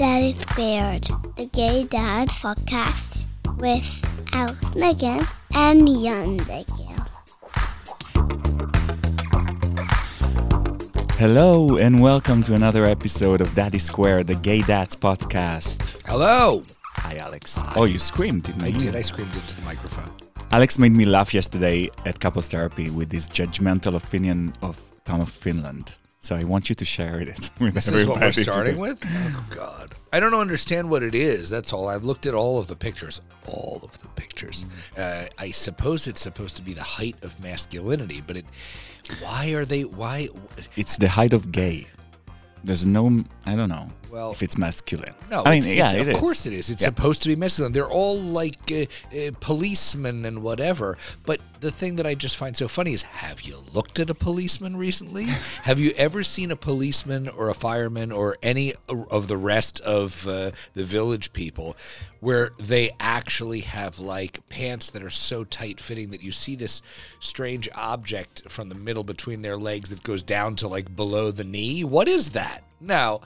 Daddy Squared, the Gay Dad podcast with Alex Maghen and Jan Maghen. Hello and welcome to another episode of Daddy Square, the Gay Dads podcast. Hello. Hi, Alex. Oh, you screamed, didn't I you? I did. I screamed into the microphone. Alex made me laugh yesterday at couples therapy with his judgmental opinion of Tom of Finland. So I want you to share it with This is everybody. what we're starting today. with? Oh, God. I don't understand what it is. That's all. I've looked at all of the pictures. All of the pictures. Uh, I suppose it's supposed to be the height of masculinity, but it. Why are they. Why. It's the height of gay. There's no, I don't know Well, if it's masculine. No, I mean, yeah, of course it is. It's Yeah. supposed to be masculine. They're all like uh, uh, policemen and whatever. But the thing that I just find so funny is, have you looked at a policeman recently? have you ever seen a policeman or a fireman or any of the rest of uh, the village people where they actually have like pants that are so tight fitting that you see this strange object from the middle between their legs that goes down to like below the knee? What is that? No.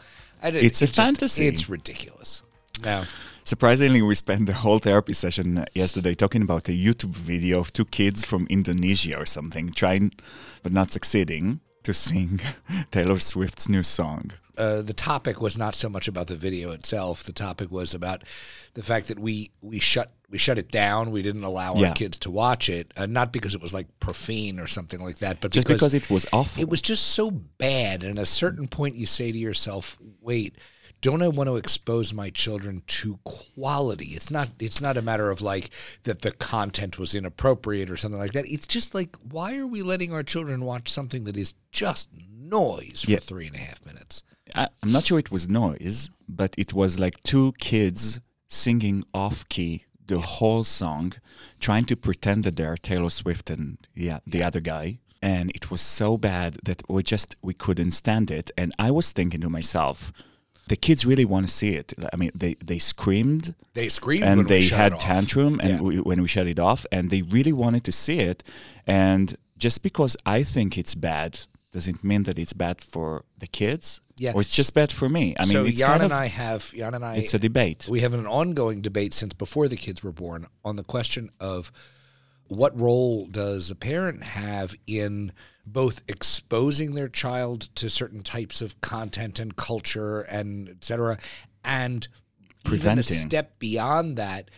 I didn't- It's a just- fantasy. It's ridiculous. No. Surprisingly, we spent the whole therapy session yesterday talking about a YouTube video of two kids from Indonesia or something, trying but not succeeding to sing Taylor Swift's new song. Uh, the topic was not so much about the video itself. The topic was about the fact that we we shut we shut it down. We didn't allow Yeah. our kids to watch it, uh, not because it was like profane or something like that, but Just because it was awful. it was just so bad. And at a certain point, you say to yourself, "Wait, don't I want to expose my children to quality?" It's not. It's not a matter of like that the content was inappropriate or something like that. It's just like, why are we letting our children watch something that is just noise for Yeah. three and a half minutes? I, I'm not sure it was noise, but it was like two kids singing off key the whole song, trying to pretend that they're Taylor Swift and yeah, the other guy. And it was so bad that we just we couldn't stand it. And I was thinking to myself, the kids really want to see it. I mean, they they screamed They screamed and they had tantrum and Yeah. we, when we shut it off and they really wanted to see it and just because i think it's bad doesn't mean that it's bad for the kids Yeah. or it's just bad for me i mean so it's Jan kind and of I have Jan and I it's a debate we have an ongoing debate since before the kids were born on the question of what role does a parent have in both exposing their child to certain types of content and culture and et cetera, and even a step beyond that,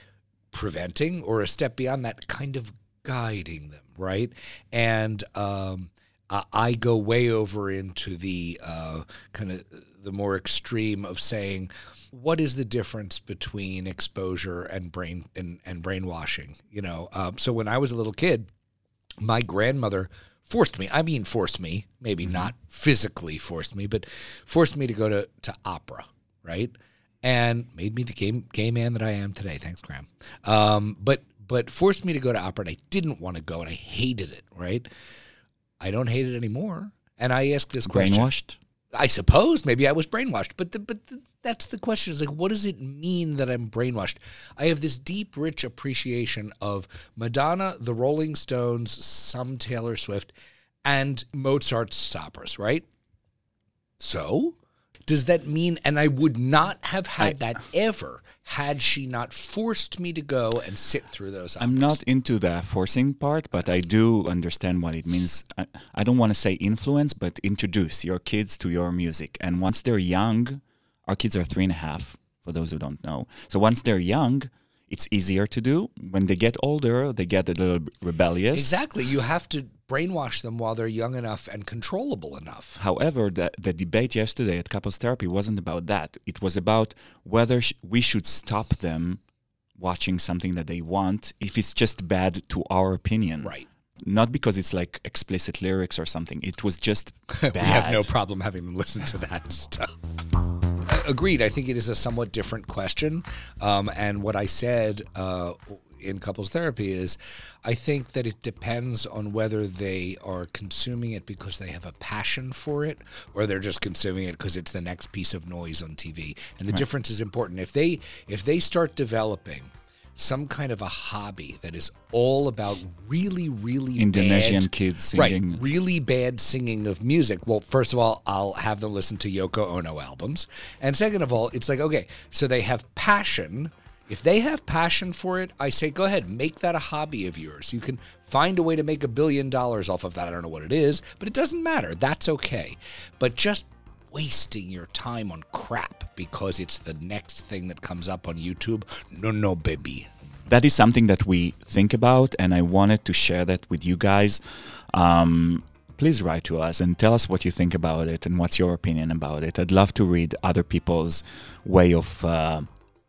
preventing, or a step beyond that, kind of guiding them, right? And um, I, I go way over into the uh, kind of the more extreme of saying, what is the difference between exposure and brain and, and brainwashing? You know, um, so when I was a little kid, my grandmother forced me. I mean, forced me. Maybe not physically forced me, but forced me to go to to opera, right? And made me the gay, gay man that I am today. Thanks, Graham. Um, but but forced me to go to opera, and I didn't want to go, and I hated it. Right? I don't hate it anymore. And I ask this question. brainwashed I suppose maybe I was brainwashed, but the, but the, that's the question: is like, what does it mean that I'm brainwashed? I have this deep, rich appreciation of Madonna, the Rolling Stones, some Taylor Swift, and Mozart's operas. Right? So, does that mean? And I would not have had that ever had she not forced me to go and sit through those. i'm not into the forcing part but i do understand what it means i, I don't want to say influence but introduce your kids to your music and once they're young our kids are three and a half for those who don't know so once they're young it's easier to do when they get older they get a little rebellious Exactly. You have to brainwash them while they're young enough and controllable enough. However, the, the debate yesterday at couples therapy wasn't about that. It was about whether sh- we should stop them watching something that they want if it's just bad to our opinion. Right. Not because it's like explicit lyrics or something. It was just bad. We have no problem having them listen to that stuff. Agreed. I think it is a somewhat different question. Um, and what I said uh, in couples therapy is I think that it depends on whether they are consuming it because they have a passion for it or they're just consuming it because it's the next piece of noise on TV. And the difference is important. If they if they start developing some kind of a hobby that is all about really, really Indonesian bad, kids singing. right? Really bad singing of music. Well, first of all, I'll have them listen to Yoko Ono albums, and second of all, it's like okay, so they have passion. If they have passion for it, I say go ahead, make that a hobby of yours. You can find a way to make a billion dollars off of that. I don't know what it is, but it doesn't matter. That's okay. But just wasting your time on crap because it's the next thing that comes up on YouTube. No, no, baby. that is something that we think about, and I wanted to share that with you guys. Um, please write to us and tell us what you think about it and what's your opinion about it. I'd love to read other people's way of uh,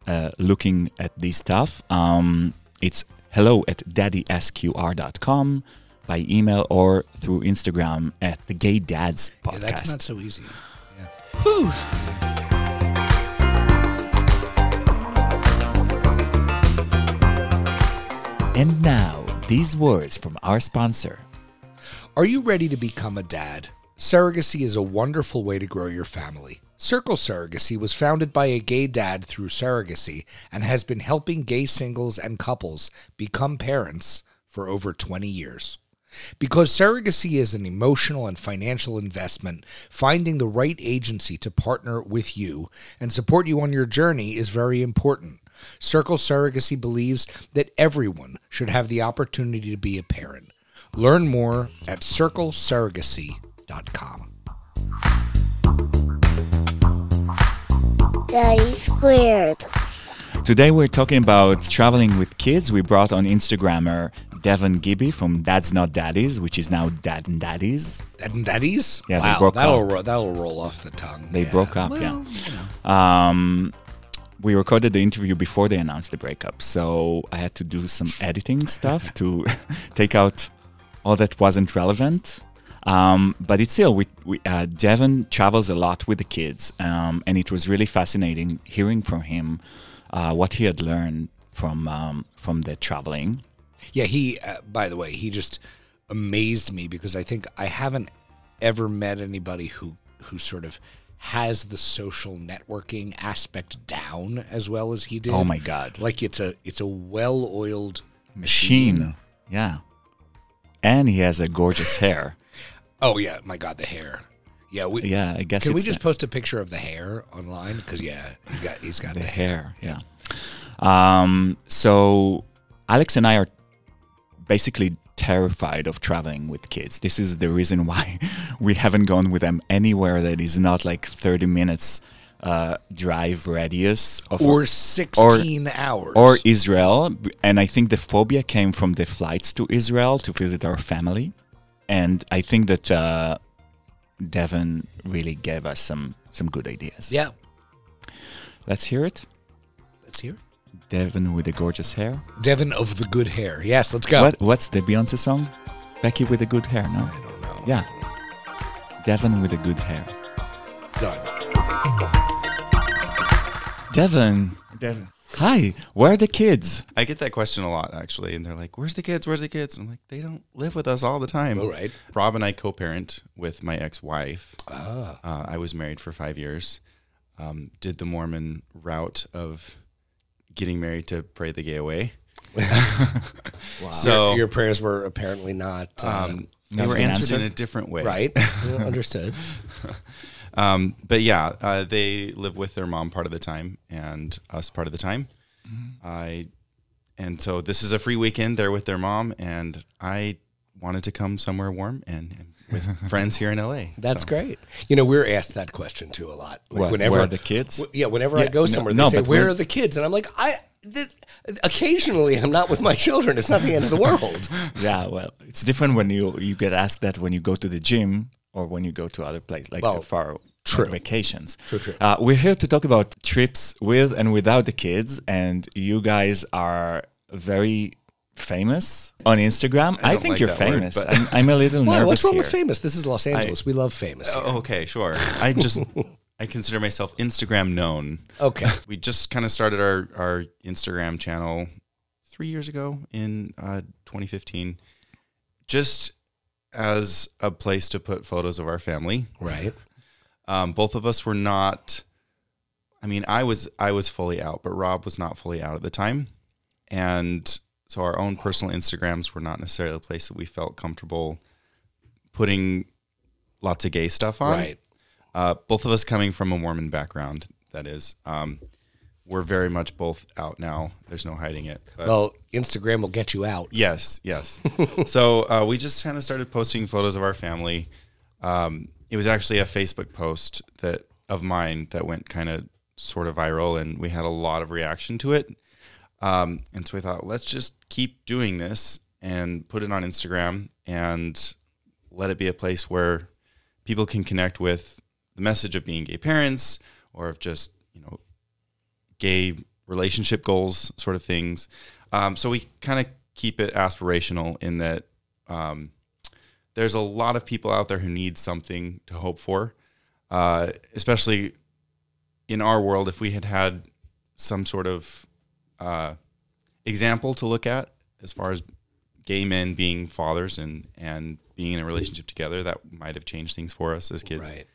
uh, looking at this stuff. Um, it's hello at daddysqr.com by email or through Instagram at the Gay Dads Podcast. Yeah, that's not so easy. Yeah. and now, these words from our sponsor. Are you ready to become a dad? Surrogacy is a wonderful way to grow your family. Circle Surrogacy was founded by a gay dad through surrogacy and has been helping gay singles and couples become parents for over 20 years. Because surrogacy is an emotional and financial investment, finding the right agency to partner with you and support you on your journey is very important. Circle Surrogacy believes that everyone should have the opportunity to be a parent. Learn more at circlesurrogacy.com. Daddy squared. Today we're talking about traveling with kids. We brought on Instagrammer Devon Gibby from Dad's Not Daddies, which is now Dad and Daddies. Dad and Daddies? Yeah, they wow, broke that'll up. ro- that'll roll off the tongue. They Yeah. broke up, Well, yeah. you know. Um, we recorded the interview before they announced the breakup, so I had to do some editing stuff to take out all that wasn't relevant. Um, but it's still, we, we, uh, Devon travels a lot with the kids, um, and it was really fascinating hearing from him uh, what he had learned from um, from the traveling. Yeah, he. Uh, by the way, he just amazed me because I think I haven't ever met anybody who who sort of has the social networking aspect down as well as he did. Oh my God. Like it's a it's a well-oiled machine. Yeah. And he has a gorgeous hair. Oh yeah, my God, the hair. Yeah, we. Yeah, I guess Can we just post a picture of the hair online? Because yeah, he got he's got the the, hair. Yeah. Um, so Alex and I are basically terrified of traveling with kids. This is the reason why we haven't gone with them anywhere that is not like 30 minutes uh, drive radius of Or sixteen hours. or Israel. And I think the phobia came from the flights to Israel to visit our family. And I think that uh, Devon really gave us some some good ideas. yeah. Let's hear it. Let's hear. it. Devon with the gorgeous hair. Devon of the good hair. Yes, let's go. What what's the Beyonce song? Becky with the good hair, no? I don't know. Yeah. Devon with the good hair. Done. Devon. Devin. Hi, where are the kids? I get that question a lot actually, and they're like, "Where's the kids? Where's the kids?" I'm like, "They don't live with us all the time." All right. Rob and I co-parent with my ex-wife. Ah. Uh, I was married for five years. Um, did the Mormon route of getting married to pray the gay away. So your, your prayers were apparently not uh, um, they were been answered in a different way. right. Well, Understood. Um, but yeah, uh, they live with their mom part of the time and us part of the time. I, and so this is a free weekend. They're with their mom, and I wanted to come somewhere warm and, and with friends here in LA. That's So, great. You know, we're asked that question too a lot. Like What, where are the kids? w- yeah, whenever I go somewhere, no, they say, "Where are the kids?" And I'm like, I. Th- occasionally, I'm not with my children. It's not the end of the world. Yeah, well, it's different when you you get asked that when you go to the gym or when you go to other places like Well, far true. vacations. True, true. Uh, we're here to talk about trips with and without the kids, and you guys are very famous on Instagram. I, don't think like you're that word, famous. but- I'm, I'm a little Why? nervous What's wrong here. with famous? This is Los Angeles. we love famous. here. Oh, okay, sure. I just I consider myself Instagram known. Okay. We just kind of started our our Instagram channel three years ago in uh, 2015, just as a place to put photos of our family. Right. Um, both of us were not. I mean, I was I was fully out, but Rob was not fully out at the time, and so our own personal Instagrams were not necessarily a place that we felt comfortable putting lots of gay stuff on. Right. Uh, both of us coming from a Mormon background, that is. Um, we're very much both out now. There's no hiding it. But Well, Instagram will get you out. Yes, yes. so uh, we just kind of started posting photos of our family. Um, it was actually a Facebook post that of mine that went kind of sort of viral, and we had a lot of reaction to it. Um, and so we thought, let's just keep doing this and put it on Instagram and let it be a place where people can connect with the message of being gay parents or of just you know gay relationship goals sort of things. Um, so we kind of keep it aspirational in that um, there's a lot of people out there who need something to hope for, uh, especially in our world. If we had had some sort of uh, example to look at as far as gay men being fathers and and being in a relationship together, that might have changed things for us as kids. Right.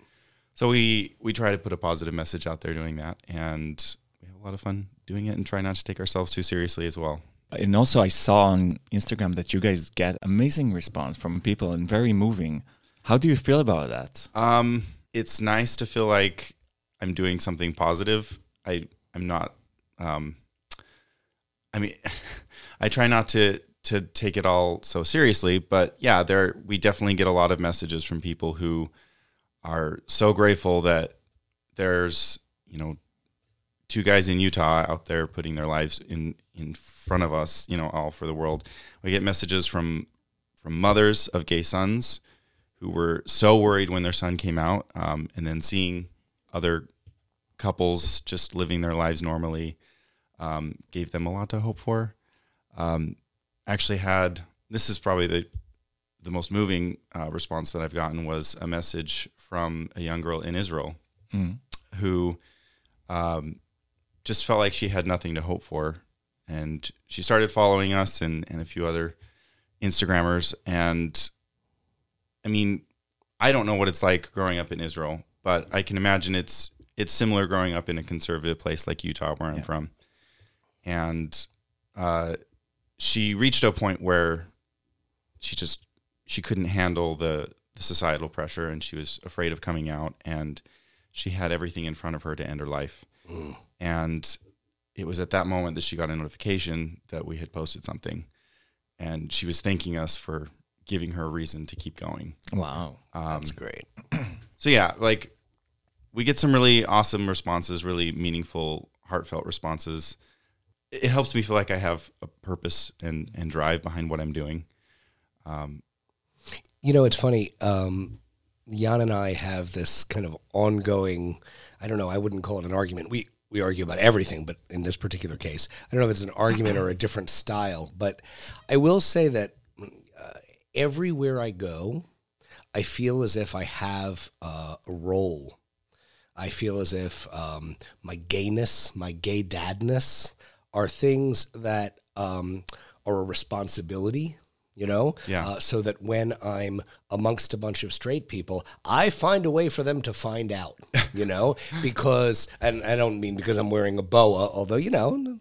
So we we try to put a positive message out there doing that, and we have a lot of fun doing it, and try not to take ourselves too seriously as well. And also, I saw on Instagram that you guys get amazing response from people and very moving. How do you feel about that? Um, it's nice to feel like I'm doing something positive. I I'm not. Um, I mean, I try not to to take it all so seriously, but yeah, there we definitely get a lot of messages from people who are so grateful that there's you know two guys in Utah out there putting their lives in in front of us, you know, all for the world. We get messages from from mothers of gay sons who were so worried when their son came out, um, and then seeing other couples just living their lives normally um, gave them a lot to hope for. Um, actually, had this is probably the the most moving uh, response that I've gotten was a message from a young girl in Israel Mm. who um, just felt like she had nothing to hope for. And she started following us and, and a few other Instagrammers. And I mean, I don't know what it's like growing up in Israel, but I can imagine it's it's similar growing up in a conservative place like Utah, where I'm from. And uh, she reached a point where she just she couldn't handle the the societal pressure, and she was afraid of coming out, and she had everything in front of her to end her life. And it was at that moment that she got a notification that we had posted something, and she was thanking us for giving her a reason to keep going. Wow. Um, That's great. so yeah, like we get some really awesome responses, really meaningful, heartfelt responses. It helps me feel like I have a purpose and and drive behind what I'm doing. Um, You know, it's funny. Um, Jan and I have this kind of ongoing. I don't know. I wouldn't call it an argument. We we argue about everything, but in this particular case, I don't know if it's an argument or a different style. But I will say that uh, everywhere I go, I feel as if I have uh, a role. I feel as if um, my gayness, my gay dadness, are things that um, are a responsibility. You know, Yeah. uh, so that when I'm amongst a bunch of straight people, I find a way for them to find out. You know, because and I don't mean because I'm wearing a boa, although you know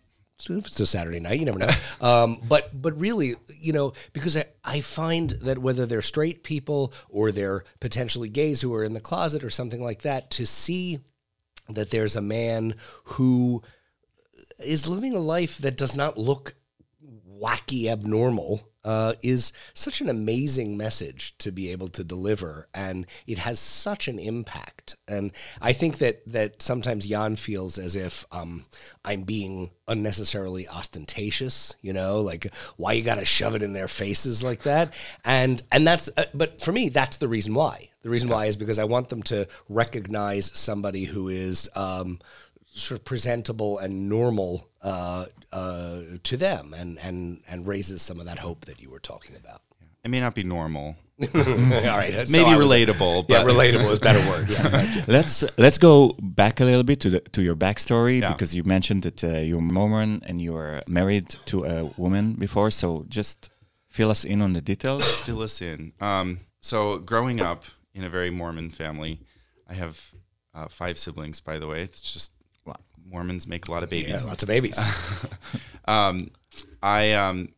if it's a Saturday night, you never know. Um, but but really, you know, because I, I find that whether they're straight people or they're potentially gays who are in the closet or something like that, to see that there's a man who is living a life that does not look wacky abnormal uh, is such an amazing message to be able to deliver and it has such an impact. And i think that that sometimes jan feels as if um, i'm being unnecessarily ostentatious you know like why you gotta shove it in their faces like that? And and that's uh, but for me that's the reason why. The reason why is because i want them to recognize somebody who is um, sort of presentable and normal uh, uh, to them, and and and raises some of that hope that you were talking about. it may not be normal, All right, so maybe was- relatable, Yeah, but relatable is better word. Yes. Let's let's go back a little bit to the to your backstory Yeah. because you mentioned that uh, you're Mormon and you were married to a woman before. So just fill us in on the details. fill us in. Um, so growing up in a very Mormon family, I have uh, five siblings. By the way, it's just Mormons make a lot of babies. Yeah, lots of babies. Um, I um,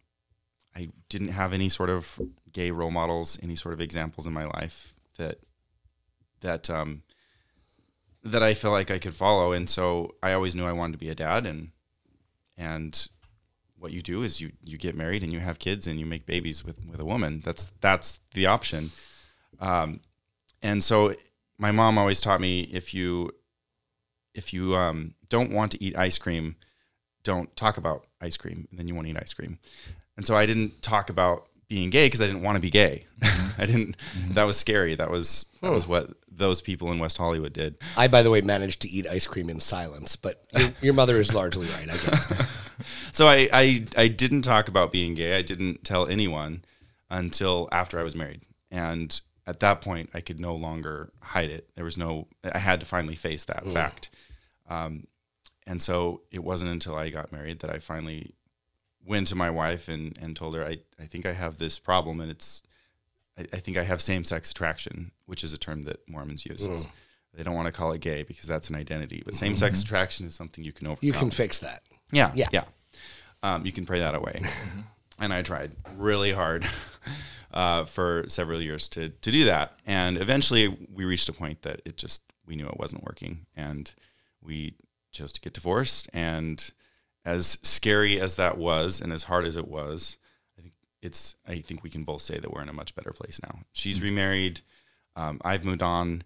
I didn't have any sort of gay role models, any sort of examples in my life that that um, that I feel like I could follow, and so I always knew I wanted to be a dad, and and what you do is you you get married and you have kids and you make babies with with a woman. That's that's the option. Um, and so my mom always taught me if you if you um, don't want to eat ice cream, don't talk about ice cream, and then you won't eat ice cream. And so I didn't talk about being gay because I didn't want to be gay. Mm-hmm. I didn't. Mm-hmm. That was scary. That was that was what those people in West Hollywood did. I, by the way, managed to eat ice cream in silence, but your, your mother is largely right. I guess. So I, I I didn't talk about being gay. I didn't tell anyone until after I was married, and at that point, I could no longer hide it. There was no. I had to finally face that mm. fact. Um, and so it wasn't until I got married that I finally went to my wife and, and told her I, I think I have this problem and it's I, I think I have same sex attraction, which is a term that Mormons use. It's- They don't want to call it gay because that's an identity, but same sex attraction is something you can overcome. You can fix that. Yeah, Yeah. yeah. Um, you can pray that away. and I tried really hard uh, for several years to to do that, and eventually we reached a point that it just we knew it wasn't working, and we chose to get divorced. And as scary as that was, and as hard as it was, I think it's I think we can both say that we're in a much better place now. She's remarried. Um, I've moved on,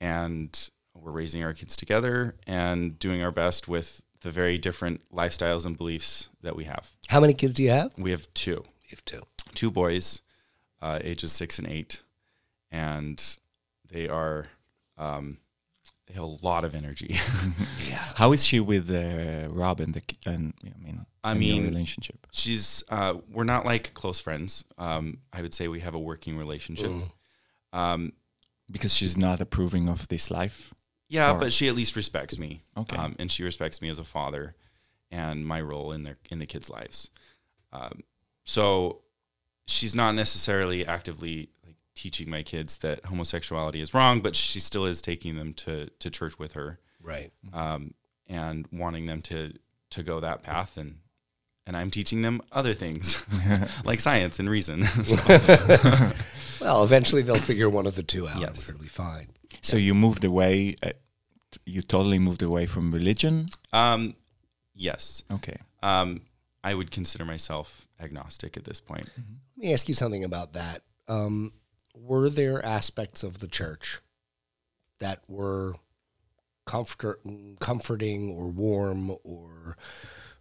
and we're raising our kids together and doing our best with the very different lifestyles and beliefs that we have. How many kids do you have? We have two, You have two. two boys, uh, ages six and eight, and they are um, a lot of energy. yeah. How is she with uh, Rob and the and I mean I mean, relationship? She's uh, we're not like close friends. Um, I would say we have a working relationship. Um, Because she's not approving of this life. Yeah, Or- but she at least respects me. Okay. Um, and she respects me as a father and my role in their in the kids' lives. Um, so she's not necessarily actively like teaching my kids that homosexuality is wrong, but she still is taking them to to church with her Right. um, and wanting them to to go that path and and I'm teaching them other things like science and reason. Well, eventually they'll figure one of the two out. Yes. It'll be fine. So you moved away. Uh, you totally moved away from religion. um, yes, Okay. um, I would consider myself agnostic at this point. Let me ask you something about that. Um, were there aspects of the church that were comfort, comforting or warm or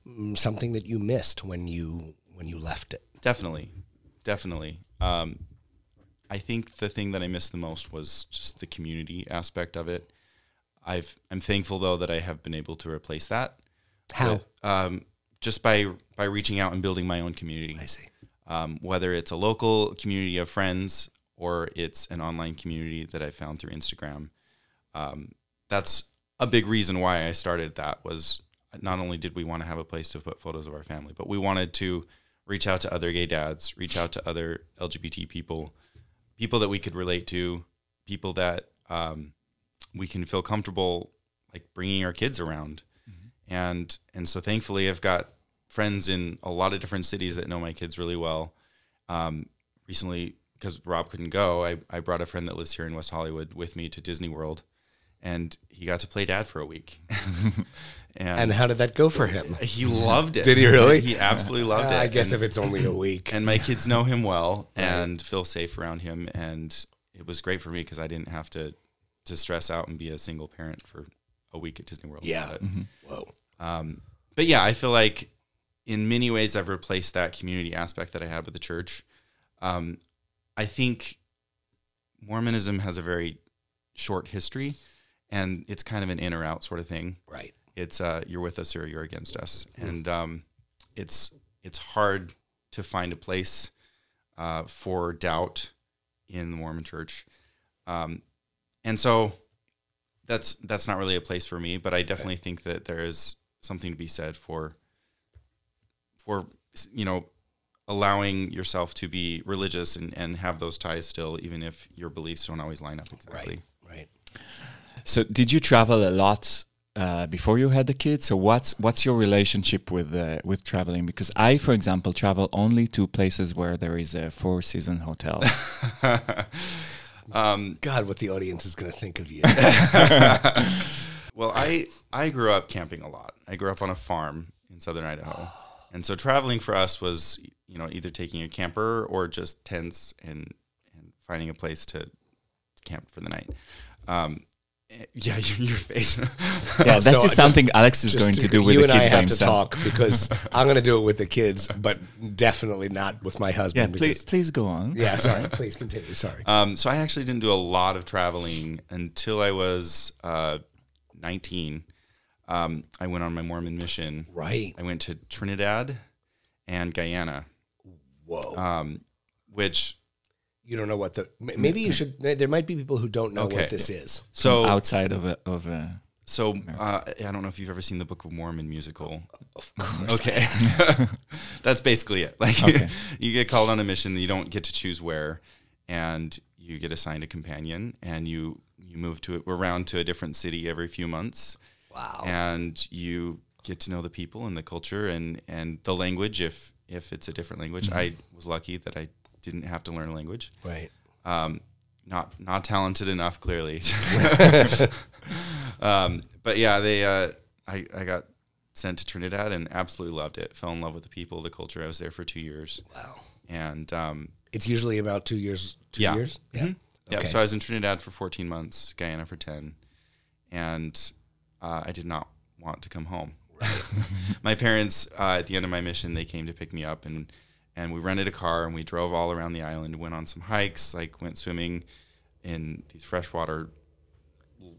mm, something that you missed when you when you left it? Definitely, definitely. Um, I think the thing that I missed the most was just the community aspect of it. I've I'm thankful though that I have been able to replace that. How? with, um, just by by reaching out and building my own community. I see. um, whether it's a local community of friends or it's an online community that I found through Instagram. Um, that's a big reason why I started that was not only did we want to have a place to put photos of our family, but we wanted to reach out to other gay dads, reach out to other LGBT people, people that we could relate to, people that um, we can feel comfortable like bringing our kids around. And and so thankfully I've got friends in a lot of different cities that know my kids really well. Um, recently, because Rob couldn't go, I, I brought a friend that lives here in West Hollywood with me to Disney World, and he got to play dad for a week. and, And how did that go for him? he loved it. Did he really? He absolutely loved it. I guess and, if it's only a week. and my kids know him well and feel safe around him, and it was great for me because I didn't have to to stress out and be a single parent for a week at Disney World. Yeah. But- Whoa. um, but yeah, I feel like in many ways I've replaced that community aspect that I had with the church. Um, I think Mormonism has a very short history, and it's kind of an in or out sort of thing. Right. It's uh, you're with us or you're against us, and um, it's it's hard to find a place uh, for doubt in the Mormon Church, um, and so that's that's not really a place for me. But I definitely think that there is something to be said for for you know allowing yourself to be religious and, and have those ties still, even if your beliefs don't always line up exactly. Right. Right. So did you travel a lot uh, before you had the kids. So what's what's your relationship with uh, with traveling? Because I, for example, travel only to places where there is a four season hotel. God, what the audience is going to think of you. Well, I I grew up camping a lot. I grew up on a farm in southern Idaho, and so traveling for us was you know either taking a camper or just tents and and finding a place to camp for the night. Um, eh, yeah, your, your face. yeah, this So, uh, something Alex is going to do with you the and kids I by have to talk because I'm going to do it with the kids, but definitely not with my husband. Yeah, please, please go on. yeah, sorry. Please continue. Sorry. Um, so I actually didn't do a lot of traveling until I was uh, 19. Um, I went on my Mormon mission. right. I went to Trinidad and Guyana, Whoa. um, which you don't know what the. Maybe you should. There might be people who don't know Okay. what this is. so outside of a, of a So uh, I don't know if you've ever seen the Book of Mormon musical. Of course. Okay, that's basically it. Like Okay. you get called on a mission, you don't get to choose where, and you get assigned a companion, and you you move to around to a different city every few months, Wow. and you get to know the people and the culture and and the language if if it's a different language. I was lucky that I didn't have to learn a language Right. um, not not talented enough clearly um, but yeah they uh, I, I got sent to trinidad and absolutely loved it fell in love with the people the culture i was there for two years Wow. and um, It's usually about two years. Two Yeah. years. Yeah. yeah Okay. so i was in trinidad for 14 months guyana for 10 and uh, i did not want to come home. My parents uh, at the end of my mission they came to pick me up and and we rented a car and we drove all around the island went on some hikes like went swimming in these freshwater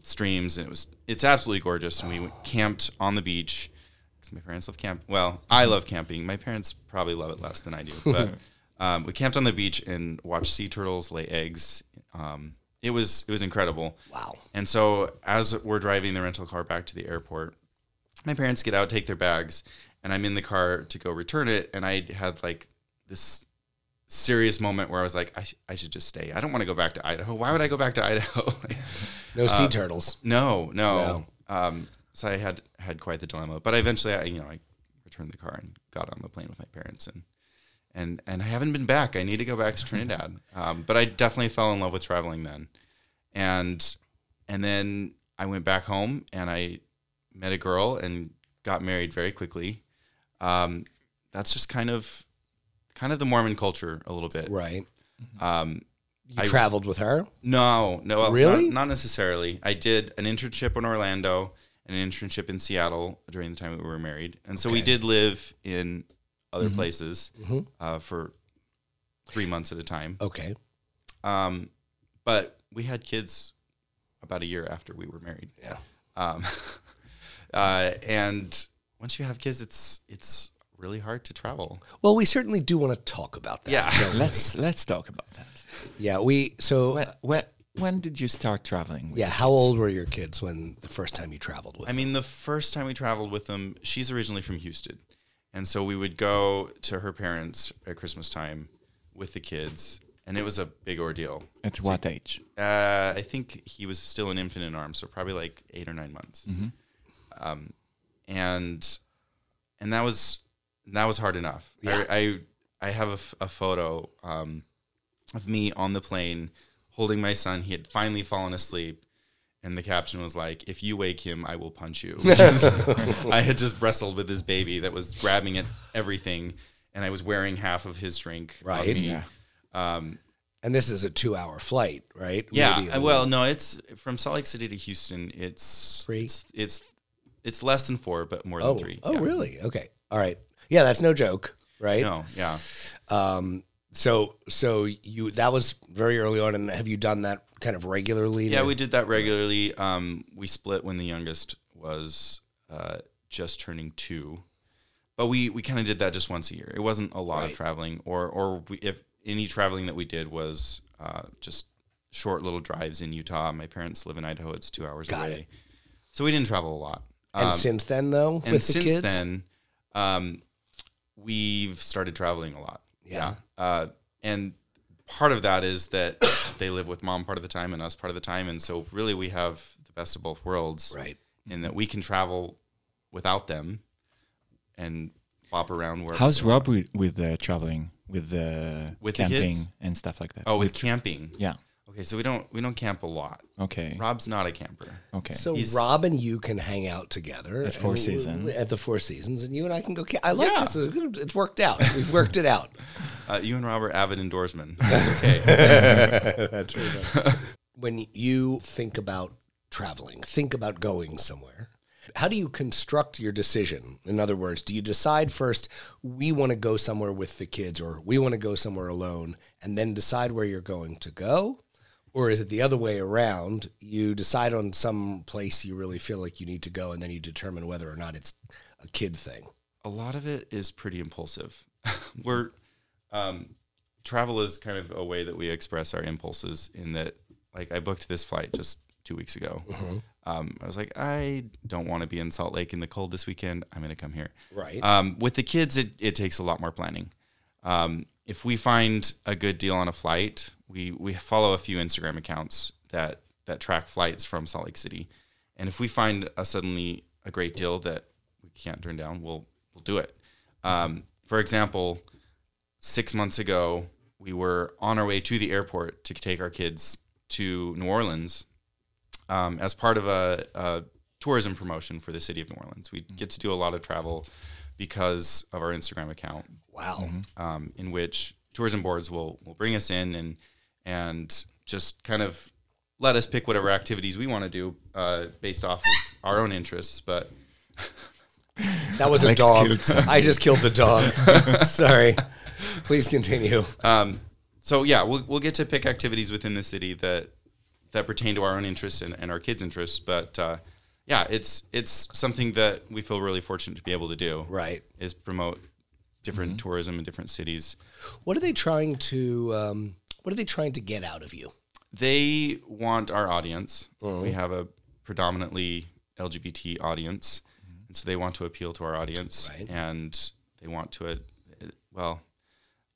streams and it was it's absolutely gorgeous and we went, camped on the beach because my parents love camp well i love camping my parents probably love it less than i do but um, we camped on the beach and watched sea turtles lay eggs um, it was it was incredible Wow. and so as we're driving the rental car back to the airport, my parents get out, take their bags, and I'm in the car to go return it. And I had like this serious moment where I was like, I, sh- I should just stay. I don't want to go back to Idaho. Why would I go back to Idaho? No sea Uh, turtles. no, no. Um, so I had had quite the dilemma, but eventually, I you know I returned the car and got on the plane with my parents, and and and I haven't been back. I need to go back to Trinidad, um, but I definitely fell in love with traveling then, and and then I went back home and I met a girl and got married very quickly. Um, that's just kind of kind of the Mormon culture a little bit. Right. Um, You I- traveled with her. no, no, Really? Not, not necessarily. I did an internship in Orlando an internship in Seattle during the time we were married, and so we did live in other places uh, for three months at a time. Okay. Um, but we had kids about a year after we were married. Yeah. Um, uh, and once you have kids, it's it's really hard to travel. Well, we certainly do want to talk about that. Yeah. Let's let's talk about that. Yeah. We. So. When, when, when did you start traveling? with yeah. How kids? old were your kids when the first time you traveled with? I mean, the first time we traveled with them, she's originally from Houston. And so we would go to her parents at Christmas time with the kids, and it was a big ordeal. At what age? Uh, I think he was still an infant in arms, so probably like eight or nine months. Um, and and that was that was hard enough. Yeah. I, I I have a, f- a photo um, of me on the plane holding my son. He had finally fallen asleep, and the caption was like, "If you wake him, I will punch you." I had just wrestled with this baby that was grabbing at everything, and I was wearing half of his drink. on Right. me. Yeah. Um, and this is a two-hour flight, right? yeah. Uh, well, no, it's from Salt Lake City to Houston. It's Three? It's it's, it's less than four, but more Oh. than three. Oh, Yeah. really? Okay. All right. Yeah, that's no joke, right? No. Yeah. Um. So, so you that was very early on, and have you done that kind of regularly? Yeah, to- we did that regularly. Um, we split when the youngest was uh, just turning two, but we, we kind of did that just once a year. It wasn't a lot Right. of traveling, or or we, if any traveling that we did was uh, just short little drives in Utah. My parents live in Idaho; it's two hours Got away, so we didn't travel a lot. And Um, since then, though, and with the kids, then, um, we've started traveling a lot. Yeah. Uh, and part of that is that they live with mom part of the time and us part of the time, and so really we have the best of both worlds. right? in that we can travel without them and bop around where. How's Rob with, with uh, traveling, with uh, With camping kids? and stuff like that? Oh, with camping. yeah. Okay, so we don't we don't camp a lot. Okay. Rob's not a camper. Okay. So He's- Rob and you can hang out together At Four and- Seasons. At the Four Seasons, and you and I can go. Ca- I like Yeah. this. It's good. It's worked out. We've worked it out. Uh, you and Rob are avid endorsemen. That's okay. That's right. when you think about traveling, think about going somewhere. How do you construct your decision? In other words, do you decide first, we want to go somewhere with the kids, or we want to go somewhere alone, and then decide where you're going to go? Or is it the other way around? You decide on some place you really feel like you need to go, and then you determine whether or not it's a kid thing. a lot of it is pretty impulsive. We're um, travel is kind of a way that we express our impulses. In that, like, I booked this flight just two weeks ago. Um, I was like, I don't want to be in Salt Lake in the cold this weekend. I'm going to come here. Right. Um, with the kids, it, it takes a lot more planning. Um, if we find a good deal on a flight, we we follow a few Instagram accounts that that track flights from Salt Lake City, and if we find a suddenly a great deal that we can't turn down, we'll we'll do it. Um, for example, six months ago, we were on our way to the airport to take our kids to New Orleans um, as part of a, a tourism promotion for the city of New Orleans. We get to do a lot of travel because of our Instagram account, wow. um, in which tourism boards will will bring us in and and just kind of let us pick whatever activities we want to do uh, based off of our own interests. But That was a dog. I just killed the dog. Sorry. Please continue. um, so yeah, we'll we'll get to pick activities within the city that that pertain to our own interests and, and our kids' interests. But uh, yeah, it's it's something that we feel really fortunate to be able to do. Right. Is promote different tourism in different cities. What are they trying to? Um, what are they trying to get out of you? They want our audience. We have a predominantly LGBT audience, and so they want to appeal to our audience, Right. and they want to, uh, well,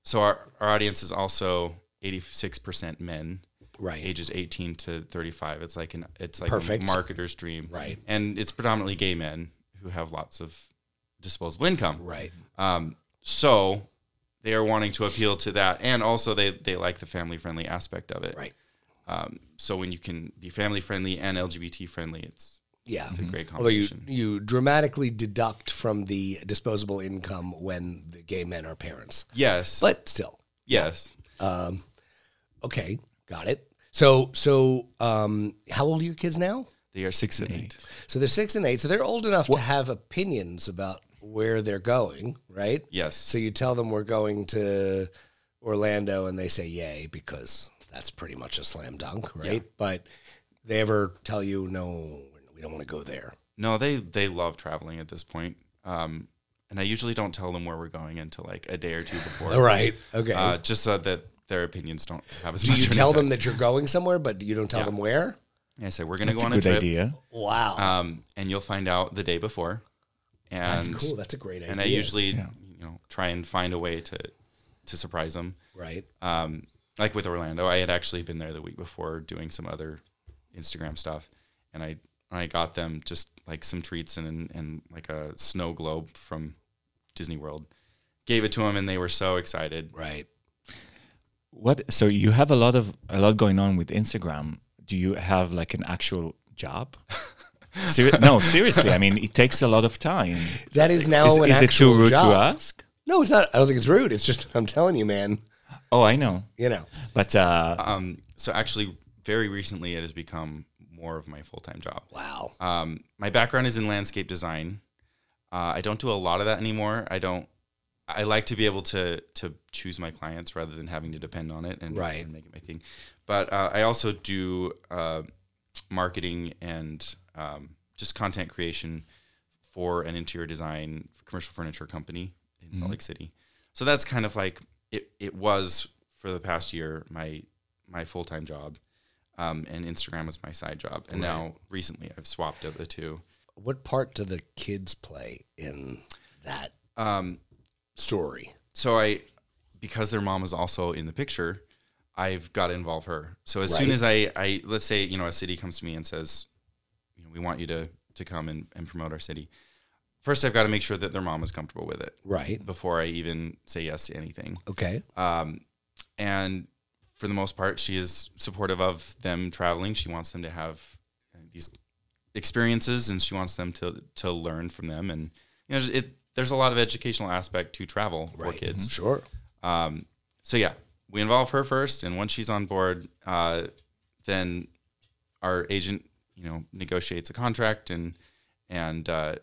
so our our audience is also eighty six percent men, Right. ages eighteen to thirty five. It's like an it's like Perfect. a marketer's dream, Right. And it's predominantly gay men who have lots of disposable income, Right. um, so they are wanting to appeal to that, and also they they like the family friendly aspect of it. Right. Um, so when you can be family friendly and LGBT friendly, it's Yeah. it's a great combination. Although you you dramatically deduct from the disposable income when the gay men are parents, yes, but still, yes. um, okay, got it. So so um, how old are your kids now? They are six and eight. So they're six and eight. So they're old enough to have opinions about where they're going, right? Yes. So you tell them we're going to Orlando, and they say yay because that's pretty much a slam dunk, right? But they ever tell you no, we don't want to go there. no, they they love traveling at this point. Um, and I usually don't tell them where we're going until like a day or two before. All right, okay. Uh, just so that their opinions don't have as Do much. you tell them that you're going somewhere, but you don't tell Yeah. them where? I say we're gonna go a on a good trip, idea. Wow, um, and you'll find out the day before. And that's cool. That's a great idea. and I usually Yeah. you know try and find a way to to surprise them. right. um, like with Orlando, I had actually been there the week before doing some other Instagram stuff, and I I got them just like some treats and and like a snow globe from Disney World. Gave it to them, and they were so excited. Right. What? So you have a lot of a lot going on with Instagram. Do you have like an actual job? Seri- no, seriously. I mean, it takes a lot of time. That is now Is, an is it too rude job. to ask? No, it's not. I don't think it's rude. It's just I'm telling you, man. Oh, I know. You know. But uh, Um, so actually, very recently, it has become more of my full time job. Wow. Um, my background is in landscape design. Uh, I don't do a lot of that anymore. I don't. I like to be able to to choose my clients rather than having to depend on it and, Right. and make it my thing. But uh, I also do uh, marketing and um, just content creation for an interior design commercial furniture company in Salt Lake City. So that's kind of like it. It was for the past year my my full time job, um, and Instagram was my side job. And now recently I've swapped the two. What part do the kids play in that Um, story? so I, because their mom is also in the picture, I've got to involve her. So as soon as I, I let's say you know a city comes to me and says, we want you to to come and, and promote our city. First, I've got to make sure that their mom is comfortable with it Right. before I even say yes to anything. Okay. Um, and for the most part, she is supportive of them traveling. She wants them to have uh, these experiences, and she wants them to to learn from them. And you know, it there's a lot of educational aspect to travel for Right. kids. Sure. Um, so yeah, we involve her first, and once she's on board, uh, then our agent, you know, negotiates a contract and and uh,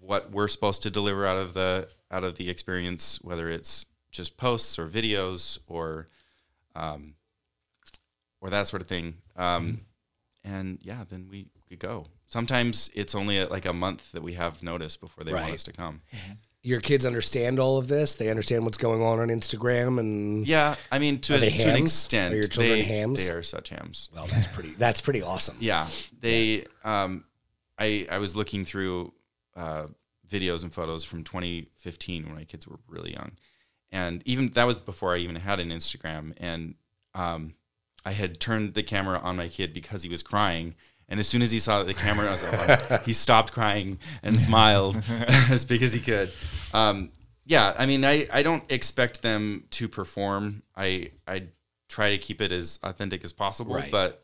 what we're supposed to deliver out of the out of the experience, whether it's just posts or videos or um, or that sort of thing. Um, and yeah, then we, we go. Sometimes it's only like a month that we have notice before they want us to come. Your kids understand all of this. They understand what's going on on Instagram, and Yeah, I mean to, a, to an extent, Are your children they, hams? They are such hams. well, that's pretty. That's pretty awesome. Yeah, they. Um, I I was looking through uh, videos and photos from 2015 when my kids were really young, and even that was before I even had an Instagram. And um, I had turned the camera on my kid because he was crying. And as soon as he saw the camera was on, he stopped crying and smiled as big as he could. Um, yeah, I mean, I, I don't expect them to perform. I I try to keep it as authentic as possible, Right. but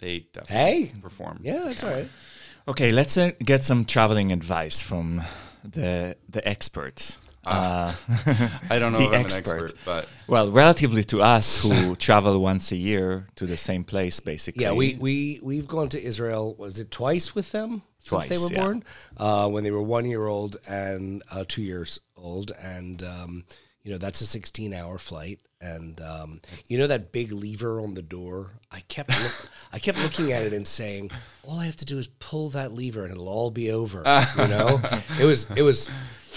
they definitely Hey. perform. Yeah, that's all right. Okay, let's uh, get some traveling advice from the the experts. Uh, I don't know The if I'm expert. an expert, but well, relatively to us who travel once a year to the same place, basically. Yeah, we we we've gone to Israel. Was it twice with them since they were yeah. born? Uh, when they were one year old and uh, two years old, and um, you know that's a sixteen hour flight. And um, you know that big lever on the door. I kept look, I kept looking at it and saying, all I have to do is pull that lever and it'll all be over. You know, it was it was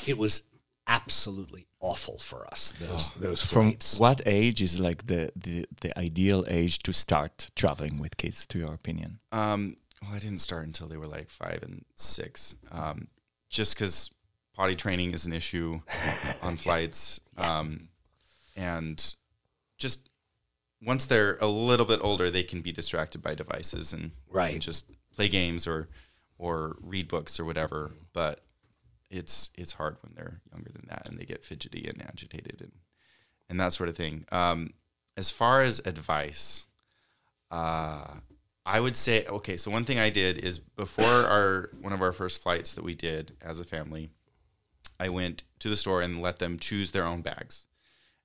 it was absolutely awful for us. Those those From flights. what age is like the, the, the ideal age to start traveling with kids, to your opinion? um, well, I didn't start until they were like five and six, um, just because potty training is an issue on flights, um, and just once they're a little bit older, they can be distracted by devices and, Right. and just play games or or read books or whatever. But it's it's hard when they're younger than that and they get fidgety and agitated and and that sort of thing. Um, as far as advice, uh, I would say okay. So one thing I did is before our one of our first flights that we did as a family, I went to the store and let them choose their own bags,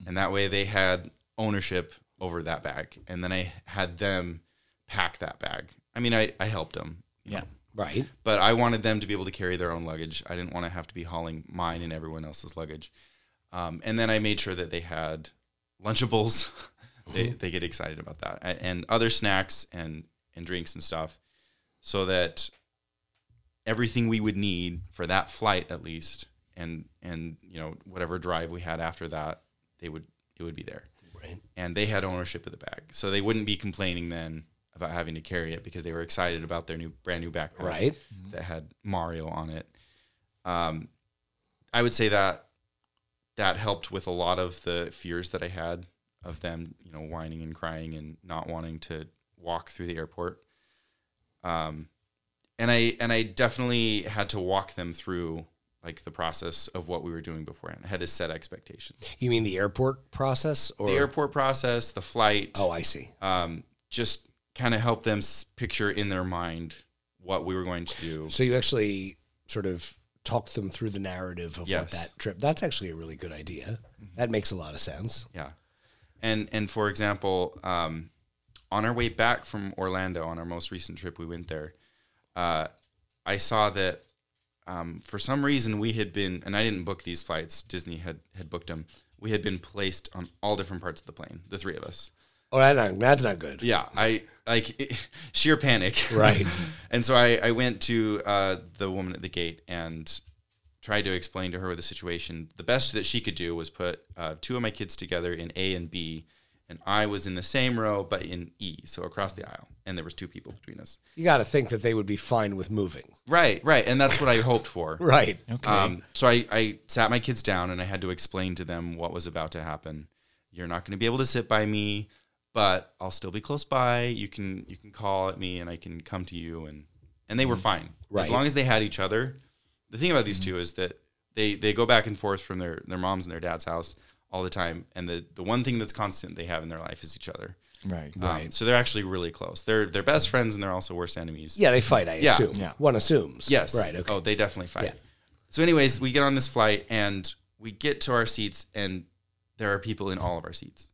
and that way they had ownership over that bag, and then I had them pack that bag. I mean, I I helped them, Yeah. know, Right. but I wanted them to be able to carry their own luggage. I didn't want to have to be hauling mine and everyone else's luggage. Um, and then I made sure that they had Lunchables. they, they get excited about that, A- and other snacks and and drinks and stuff, so that everything we would need for that flight at least, and and you know whatever drive we had after that, they would it would be there Right. and they had ownership of the bag, so they wouldn't be complaining then about having to carry it because they were excited about their new brand new backpack Right. that had Mario on it. Um, I would say that that helped with a lot of the fears that I had of them, you know, whining and crying and not wanting to walk through the airport. Um, and I and I definitely had to walk them through like the process of what we were doing beforehand. I had to set expectations. You mean the airport process or The airport process, the flight, Oh, I see. um, just kind of help them s- picture in their mind what we were going to do. So you actually sort of talked them through the narrative of Yes. what that trip. That's actually a really good idea. That makes a lot of sense. Yeah, and and for example, um, on our way back from Orlando, on our most recent trip, we went there. Uh, I saw that um, for some reason we had been, and I didn't book these flights. Disney had had booked them. We had been placed on all different parts of the plane, the three of us. Oh, that not, that's not good. Yeah, I like sheer panic. Right. and so I, I went to uh, the woman at the gate and tried to explain to her the situation. The best that she could do was put uh, two of my kids together in A and B, and I was in the same row but in E, so across the aisle, and there was two people between us. You got to think that they would be fine with moving. Right, right, and that's what I hoped for. Right. Okay. Um, so I, I sat my kids down and I had to explain to them what was about to happen. You're not going to be able to sit by me, but I'll still be close by. You can you can call at me and I can come to you and and they were fine Right. as long as they had each other. The thing about these two is that they they go back and forth from their their mom's and their dad's house all the time, and the the one thing that's constant they have in their life is each other. Right. Um, so they're actually really close. They're they're best friends, and they're also worst enemies. Yeah, they fight. I Yeah. assume. Yeah. One assumes. Yes. Right. Okay. Oh, they definitely fight. Yeah. So, anyways, we get on this flight and we get to our seats, and there are people in all of our seats,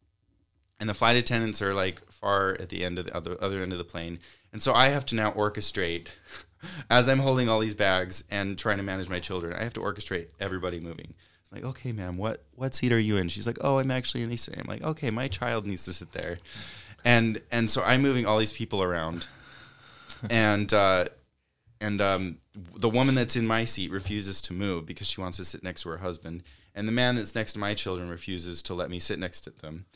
and the flight attendants are like far at the end of the other other end of the plane, and so I have to now orchestrate as I'm holding all these bags and trying to manage my children. I have to orchestrate everybody moving. I'm like, okay, ma'am, what what seat are you in? She's like, oh, I'm actually in the seat. I'm like, okay, my child needs to sit there, and and so I'm moving all these people around, and. uh and um, the woman that's in my seat refuses to move because she wants to sit next to her husband, and the man that's next to my children refuses to let me sit next to them.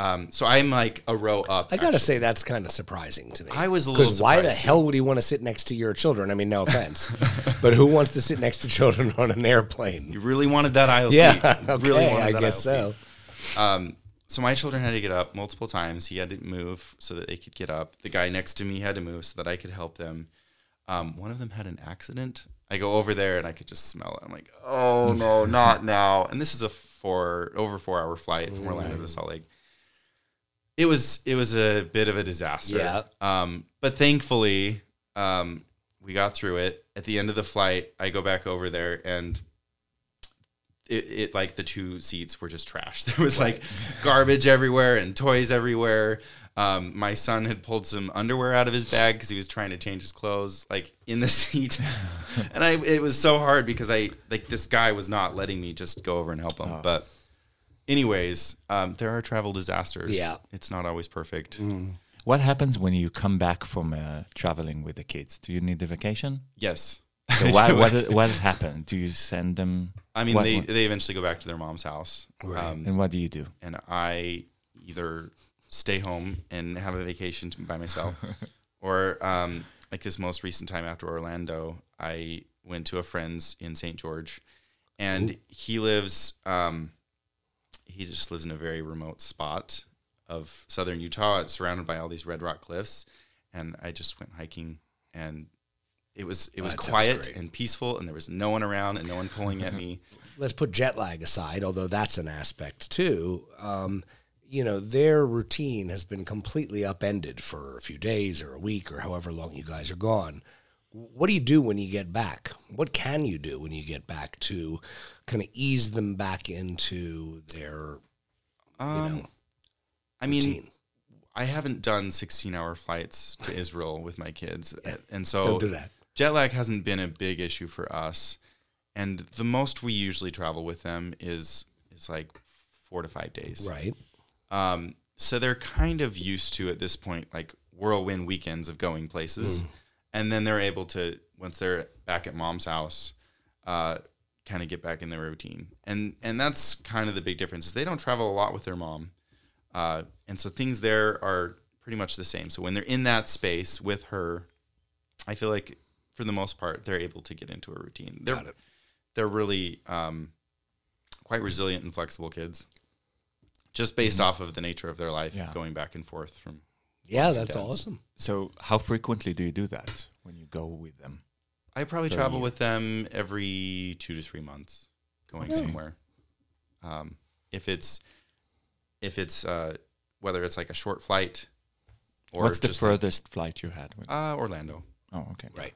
Um, so I'm like a row up. I gotta actually. say that's kind of surprising to me. I was because why the too. hell would he want to sit next to your children? I mean, no offense, but who wants to sit next to children on an airplane? you really wanted that aisle Yeah, seat. You okay, really wanted I guess so. Um, so my children had to get up multiple times. He had to move so that they could get up. The guy next to me had to move so that I could help them. Um, one of them had an accident. I go over there and I could just smell it. I'm like, oh no, not now. And this is a four over four hour flight from Orlando to Salt Lake. It was it was a bit of a disaster. Yeah. Um, but thankfully, um, we got through it. At the end of the flight, I go back over there and it, it like the two seats were just trash. There was like garbage everywhere and toys everywhere. Um, my son had pulled some underwear out of his bag because he was trying to change his clothes, like in the seat. and I, it was so hard because I like this guy was not letting me just go over and help him. But, anyways, um, there are travel disasters. Yeah. it's not always perfect. What happens when you come back from uh, traveling with the kids? Do you need a vacation? Yes. So what what what happened? Do you send them? I mean, what- they, what- they eventually go back to their mom's house. Um, and what do you do? and I either stay home and have a vacation by myself, or um, like this most recent time after Orlando, I went to a friend's in St. George, and he lives. Um, he just lives in a very remote spot of southern Utah, It's surrounded by all these red rock cliffs, and I just went hiking and. It was it was that quiet and peaceful, and there was no one around and no one pulling at me. let's put jet lag aside, although that's an aspect too. Um, you know, their routine has been completely upended for a few days or a week or however long you guys are gone. What do you do when you get back? What can you do when you get back to kind of ease them back into their Um, I mean, routine? I haven't done 16 hour flights to Israel with my kids. And so Don't do that. jet lag hasn't been a big issue for us. And the most we usually travel with them is is like four to five days. Right. Um, so they're kind of used to at this point, like whirlwind weekends of going places. And then they're able to, once they're back at mom's house, uh, kind of get back in their routine. And and that's kind of the big difference is they don't travel a lot with their mom. Uh, and so things there are pretty much the same. So when they're in that space with her, I feel like for the most part they're able to get into a routine. They're they're really um, quite resilient and flexible kids, just based off of the nature of their life, Yeah. going back and forth from. Yeah, that's dads. awesome. So how frequently do you do that when you go with them? I probably Per travel year. with them every two to three months, going somewhere. Um, if it's if it's uh, whether it's like a short flight or What's the just furthest flight you had? With? uh, Orlando. oh, okay. Right.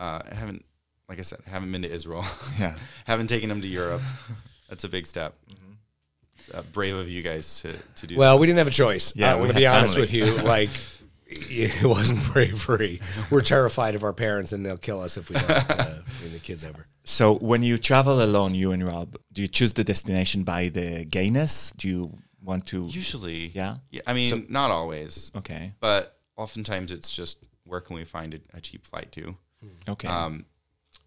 Uh, I haven't, like I said, I haven't been to Israel. Yeah. haven't taken them to Europe. That's a big step. Mm-hmm. It's, uh, brave of you guys to to do. Well, we didn't have a choice. Yeah, I we want to be honest family. with you. Like, it wasn't bravery. We're terrified of our parents, and they'll kill us if we don't uh, bring the kids over. So when you travel alone, you and Rob, do you choose the destination by the gayness? Do you want to? Usually, Yeah? yeah. I mean, not always, Okay. but oftentimes it's just where can we find a, a cheap flight to. Okay. Um,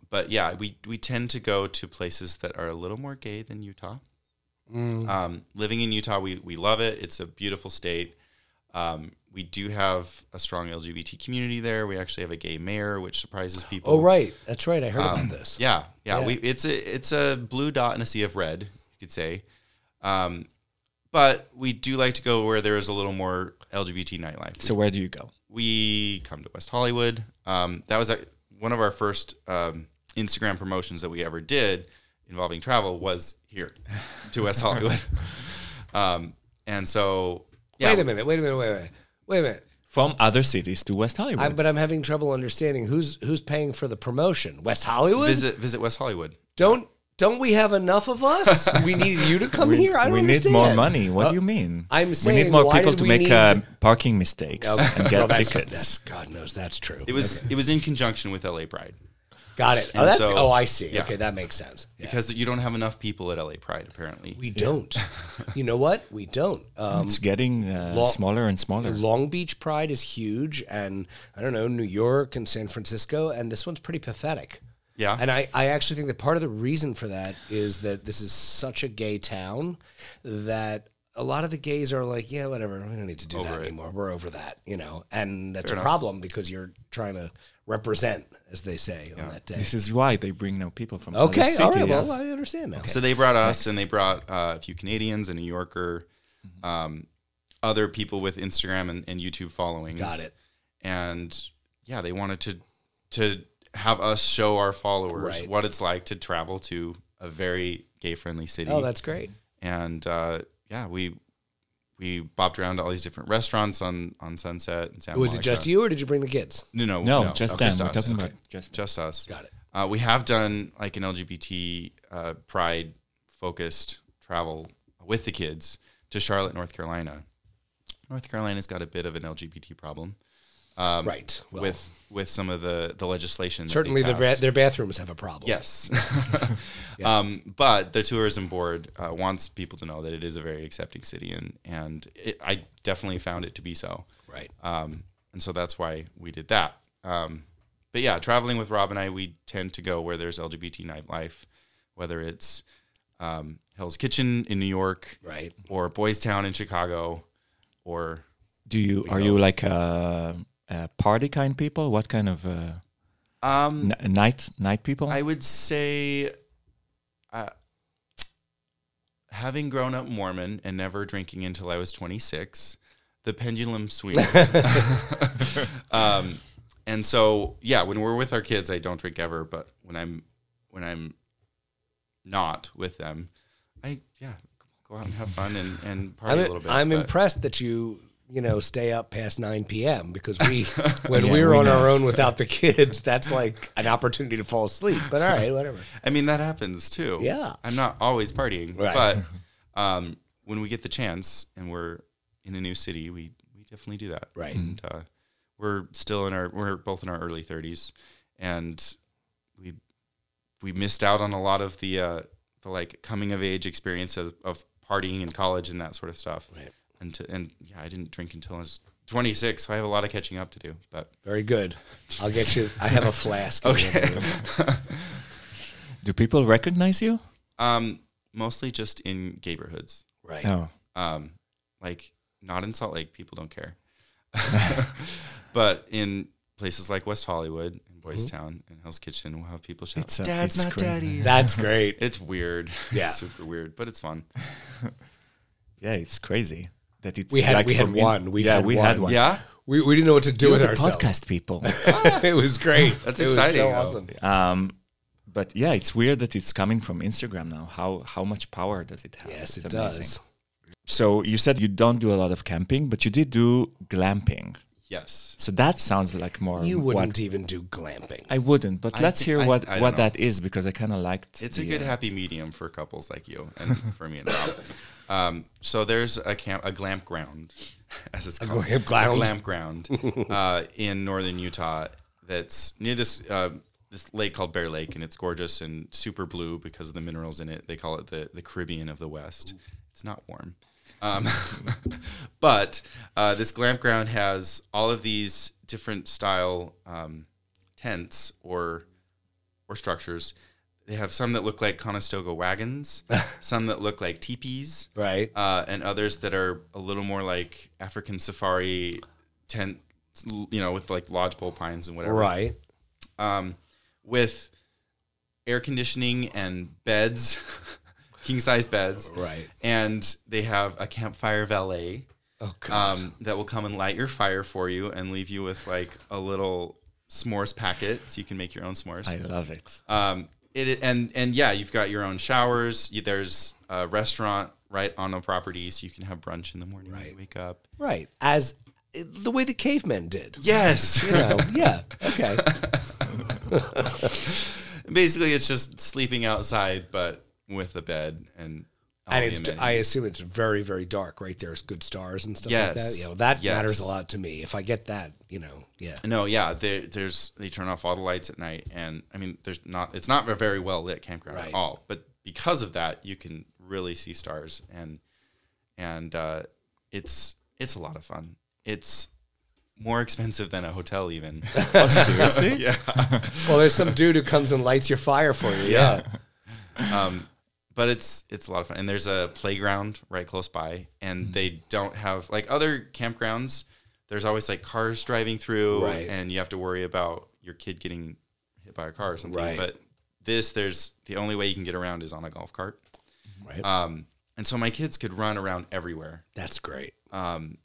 but yeah, we we tend to go to places that are a little more gay than Utah. Um, living in Utah, we we love it. It's a beautiful state. Um, we do have a strong LGBT community there. We actually have a gay mayor, which surprises people. Oh, right. That's right. I heard Um, about this. Yeah, yeah. Yeah. We it's a it's a blue dot in a sea of red, you could say. Um, but we do like to go where there is a little more LGBT nightlife. so where do you go? we come to West Hollywood. Um, that was a, one of our first um, Instagram promotions that we ever did involving travel was here to West Hollywood. um, and so, yeah, Wait a minute. Wait a minute. Wait a minute. Wait a minute. From other cities to West Hollywood. I, but I'm having trouble understanding who's who's paying for the promotion. West Hollywood. visit visit West Hollywood. Don't don't we have enough of us? we need you to come here. I don't we need more money. What Uh, do you mean? I'm saying we need more why people to make uh, to- parking mistakes and get Well, that's, tickets. that's God knows that's true. It was it was in conjunction with LA Pride Got it. Oh, that's so- oh, I see. yeah. Okay, that makes sense. Yeah. because you don't have enough people at LA Pride apparently. we don't. you know what? We don't. Um, it's getting uh, lo- smaller and smaller. Long Beach Pride is huge, and I don't know New York and San Francisco, and this one's pretty pathetic. yeah, And I, I actually think that part of the reason for that is that this is such a gay town that a lot of the gays are like, yeah, whatever, we don't need to do that it. anymore. We're over that, you know. And that's Fair a enough. problem because you're trying to represent, as they say, on that day. This is why they bring no people from other Okay, all right. Well, I understand now. So they brought us, and they brought uh, a few Canadians, a New Yorker, Mm-hmm. um, other people with Instagram and, and YouTube followings. Got it. And yeah, they wanted to to have us show our followers Right. what it's like to travel to a very gay friendly city. Oh, that's great. and uh, yeah, we we bopped around to all these different restaurants on on Sunset and Santa Was it just you, or did you bring the kids? No, no, No, just them. We're us. talking about Okay. just just us. Got it. Uh, we have done like an LGBT uh, pride focused travel with the kids to Charlotte, North Carolina. North Carolina's got a bit of an LGBT problem um, right. Well, with with some of the the legislation. that certainly the ba- their bathrooms have a problem. Yes. um, but the tourism board uh, wants people to know that it is a very accepting city, and and it, I definitely found it to be so. Right. Um, and so that's why we did that. Um, but yeah, traveling with Rob and I, we tend to go where there's LGBT nightlife, whether it's um, Hell's Kitchen in New York, Right. or Boys Town in Chicago, or Do you are you like a, a party kind people? What kind of uh, um, n- night night people? I would say, uh, having grown up Mormon and never drinking until I was 26, the pendulum swings. um, and so, yeah, when we're with our kids, I don't drink ever. But when I'm when I'm not with them, I yeah go out and have fun and and party I'm, a little bit. I'm but- impressed that you you know stay up past 9 p.m. because we when Yeah, we're we on our own without the kids that's like an opportunity to fall asleep but all right whatever I mean, that happens too. Yeah. I'm not always partying, Right. but um, when we get the chance and we're in a new city, we we definitely do that. Right. And uh, we're still in our we're both in our early 30s, and we we missed out on a lot of the uh, the like coming of age experience of, of partying in college and that sort of stuff. Right. And to, and yeah, I didn't drink until I was 26, so I have a lot of catching up to do. But very good I'll get you I have a flask in the okay. other room. Do people recognize you? um, mostly just in neighborhoods. right No. um, like not in Salt Lake, people don't care. but in places like West Hollywood and Boys Town and Hell's Kitchen, we'll have people shout, It's, uh, "Dad's it's not crazy. daddy's." that's great it's weird. Yeah. it's super weird, but it's fun. Yeah, it's crazy that it's We had- like we had in- one. We've yeah, had we one. had one. Yeah, we, we didn't know what to do You're with the ourselves podcast people. it was great That's It was exciting, so awesome um, but yeah, it's weird that it's coming from Instagram now. How how much power does it have? yes It's it amazing. does So you said you don't do a lot of camping, but you did do glamping. yes. So that sounds like more. you wouldn't even do glamping I wouldn't, but I let's hear I- what I don't what know. that is because I kind of liked. It's a good uh, happy medium for couples like you and for me and Rob. Um, so there's a camp, a glamp ground, as it's called, glamp ground? a glamp ground uh, in northern Utah. That's near this uh, this lake called Bear Lake, and it's gorgeous and super blue because of the minerals in it. They call it the the Caribbean of the West. It's not warm. Um, but uh, this glamp ground has all of these different style um, tents or or structures. They have some that look like Conestoga wagons, some that look like teepees, right uh, and others that are a little more like African safari tent, you know, with like lodgepole pines and whatever. right Um, with air conditioning and beds, king size beds. Right. And they have a campfire valet. Oh God. um, that will come and light your fire for you and leave you with like a little s'mores packet so you can make your own s'mores. I love it. Um, it and and yeah, you've got your own showers. You, there's a restaurant right on the property, so you can have brunch in the morning when you Right. wake up. right. As eh, the way the cavemen did. Yes, You know, yeah. Okay. basically it's just sleeping outside, but with a bed and. And it's, amenities. I assume it's very, very dark, right? There's good stars and stuff like that. Yes. You know, that Yes. matters a lot to me. If I get that, you know, yeah. No, yeah, there, there's they turn off all the lights at night, and I mean, there's not it's not a very well lit campground Right. at all. But because of that, you can really see stars, and and uh, it's it's a lot of fun. It's more expensive than a hotel, even. Oh, seriously? yeah. Well, there's some dude who comes and lights your fire for you. Yeah. Um, but it's it's a lot of fun, and there's a playground right close by, and they don't have like other campgrounds. There's always like cars driving through, Right. and you have to worry about your kid getting hit by a car or something. Right. But this, there's the only way you can get around is on a golf cart. Right. Um, and so my kids could run around everywhere. That's great. Um,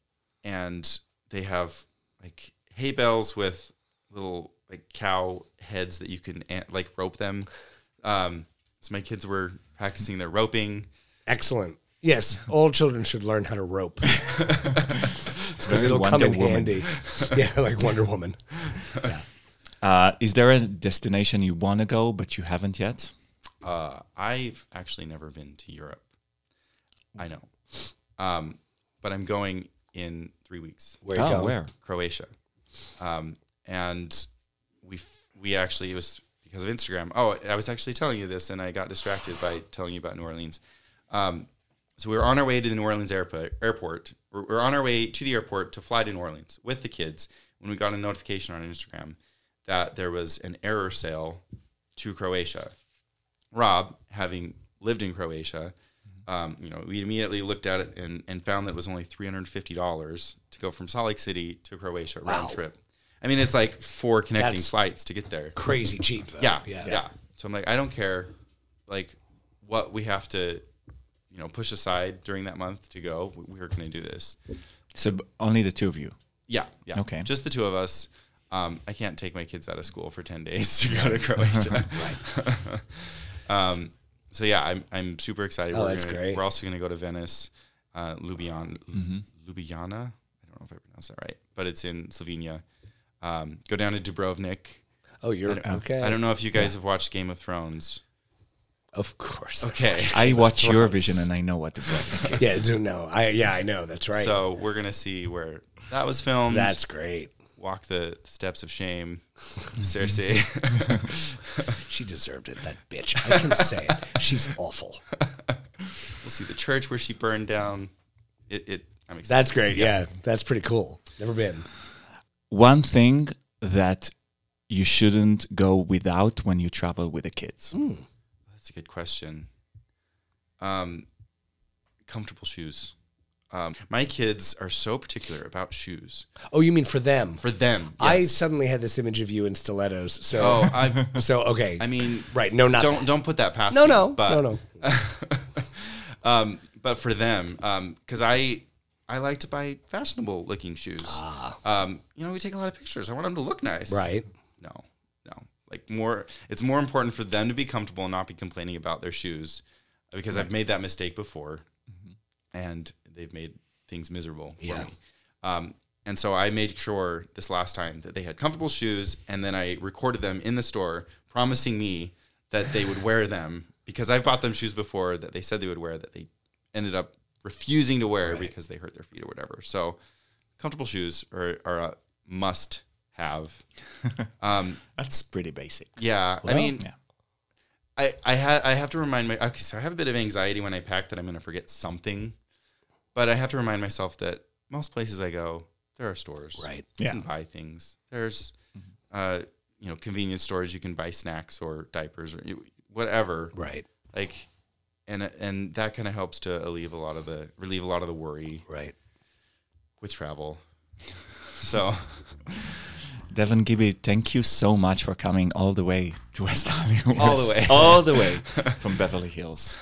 and they have like hay bales with little like cow heads that you can like rope them. Um, so my kids were practicing their roping. Excellent. Yes, all children should learn how to rope. Because it'll come in Woman. handy. Yeah, like Wonder Woman. Uh, is there a destination you want to go but you haven't yet? Uh, I've actually never been to Europe. I know, um, but I'm going in three weeks. Where you oh, going? where? Croatia, um, and we f- we actually it was because of Instagram. Oh, I was actually telling you this, and I got distracted by telling you about New Orleans. Um, so we were on our way to the New Orleans airport. Airport. We're, we're on our way to the airport to fly to New Orleans with the kids when we got a notification on Instagram that there was an error sale to Croatia. Rob, having lived in Croatia, um, you know, we immediately looked at it and, and found that it was only three hundred and fifty dollars to go from Salt Lake City to Croatia round Wow. trip. I mean, it's like four connecting That's- flights to get there. Crazy cheap, though. Yeah, Yeah. yeah, So I'm like, I don't care, like what we have to, you know, push aside during that month to go. We- We're going to do this. So only the two of you. Yeah, yeah. Okay. Just the two of us. Um, I can't take my kids out of school for ten days to go to Croatia. right. um, so yeah, I'm I'm super excited. Oh, we're that's gonna, great. We're also going to go to Venice, uh, Ljubljana, Ljubljana. I don't know if I pronounced that right, but it's in Slovenia. Um, go down to Dubrovnik. Oh, you're okay. I don't know if you guys have watched Game of Thrones. Of course. Okay. I watch Thrones. Eurovision and I know what the bread is. Yeah, do know. I yeah, I know. That's right. So we're gonna see where that was filmed. That's great. walk the steps of shame. Cersei. She deserved it. That bitch. I can say it. She's awful. we'll see the church where she burned down. It. it I'm excited. That's great. Yeah, that's pretty cool. Never been. One thing that you shouldn't go without when you travel with the kids. That's a good question. Um, comfortable shoes. Um, my kids are so particular about shoes. Oh, you mean for them? For them, I suddenly had this image of you in stilettos. So, oh, I. so okay. I mean, right? No, not don't that. don't put that past No, me, no, but, no, no. um, but for them, because I I like to buy fashionable looking shoes. Um, you know, we take a lot of pictures. I want them to look nice. Right. No, no. Like more, it's more important for them to be comfortable and not be complaining about their shoes, because I've made that mistake before, and they've made things miserable for Yeah. me. Um, and so I made sure this last time that they had comfortable shoes, and then I recorded them in the store, promising me that they would wear them because I've bought them shoes before that they said they would wear that they ended up refusing to wear because they hurt their feet or whatever. So comfortable shoes are, are a must have. um, That's pretty basic. yeah, I mean, yeah. I I ha- I have to remind my okay, so I have a bit of anxiety when I pack that I'm going to forget something, but I have to remind myself that most places I go, there are stores, Right. You Yeah. can buy things. There's, uh, you know, convenience stores. You can buy snacks or diapers or whatever. Right. Like, and and that kind of helps to alleviate a lot of the relieve a lot of the worry right with travel. so. Devin Gibby, thank you so much for coming all the way to West Hollywood. All the way. all the way from Beverly Hills.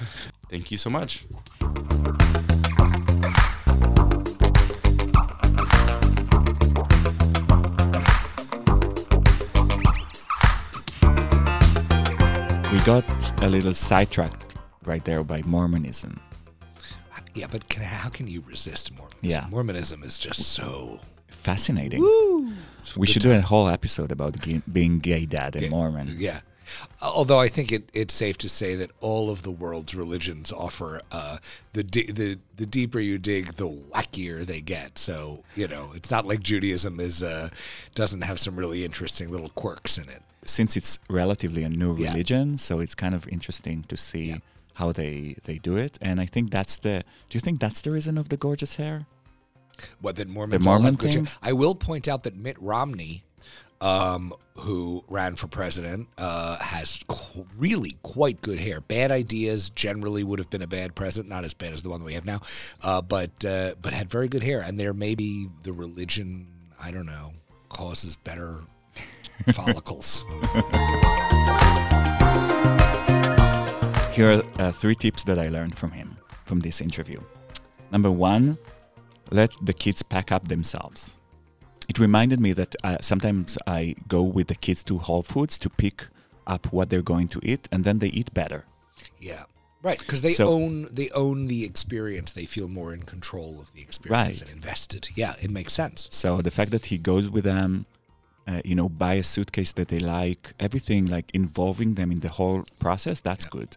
Thank you so much. We got a little sidetracked right there by Mormonism. Yeah, but can, how can you resist Mormonism? Yeah. Mormonism is just so. Fascinating. We should do a whole episode about ge- being gay dad and Mormon. Yeah. Although I think it, it's safe to say that all of the world's religions offer uh, the di- the the deeper you dig, the wackier they get. So you know, it's not like Judaism is uh, doesn't have some really interesting little quirks in it. Since it's relatively a new Yeah. religion, so it's kind of interesting to see Yeah. How they they do it. And I think that's the. Do you think that's the reason of the gorgeous hair? What that Mormons The all Mormon have good thing? gen- I will point out that Mitt Romney, um, who ran for president, uh, has qu- really quite good hair. Bad ideas generally would have been a bad president, not as bad as the one that we have now, uh, but uh, but had very good hair. And there maybe the religion, I don't know, causes better follicles. Here are uh, three tips that I learned from him from this interview. Number one, let the kids pack up themselves. It reminded me that uh, sometimes I go with the kids to Whole Foods to pick up what they're going to eat, and then they eat better. Yeah. Right, because they So- own they own the experience. They feel more in control of the experience Right. and invested. Yeah, it makes sense. So the fact that he goes with them, uh, you know, buy a suitcase that they like, everything like involving them in the whole process, that's good.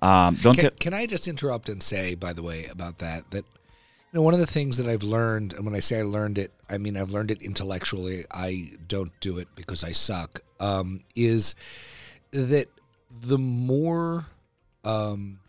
Um, don't Can, can I just interrupt and say, by the way, about that, that you know, one of the things that I've learned, and when I say I learned it, I mean I've learned it intellectually. I don't do it because I suck. Um, is that the more, um,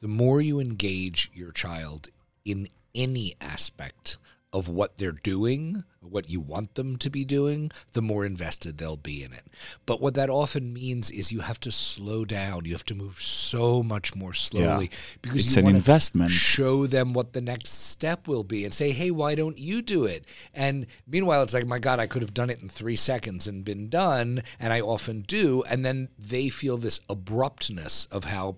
the more you engage your child in any aspect of what they're doing, what you want them to be doing, the more invested they'll be in it. But what that often means is you have to slow down. You have to move so much more slowly because It's you an investment. Show them what the next step will be and say, "Hey, why don't you do it?" And meanwhile, it's like, "My God, I could have done it in three seconds and been done," and I often do. And then they feel this abruptness of how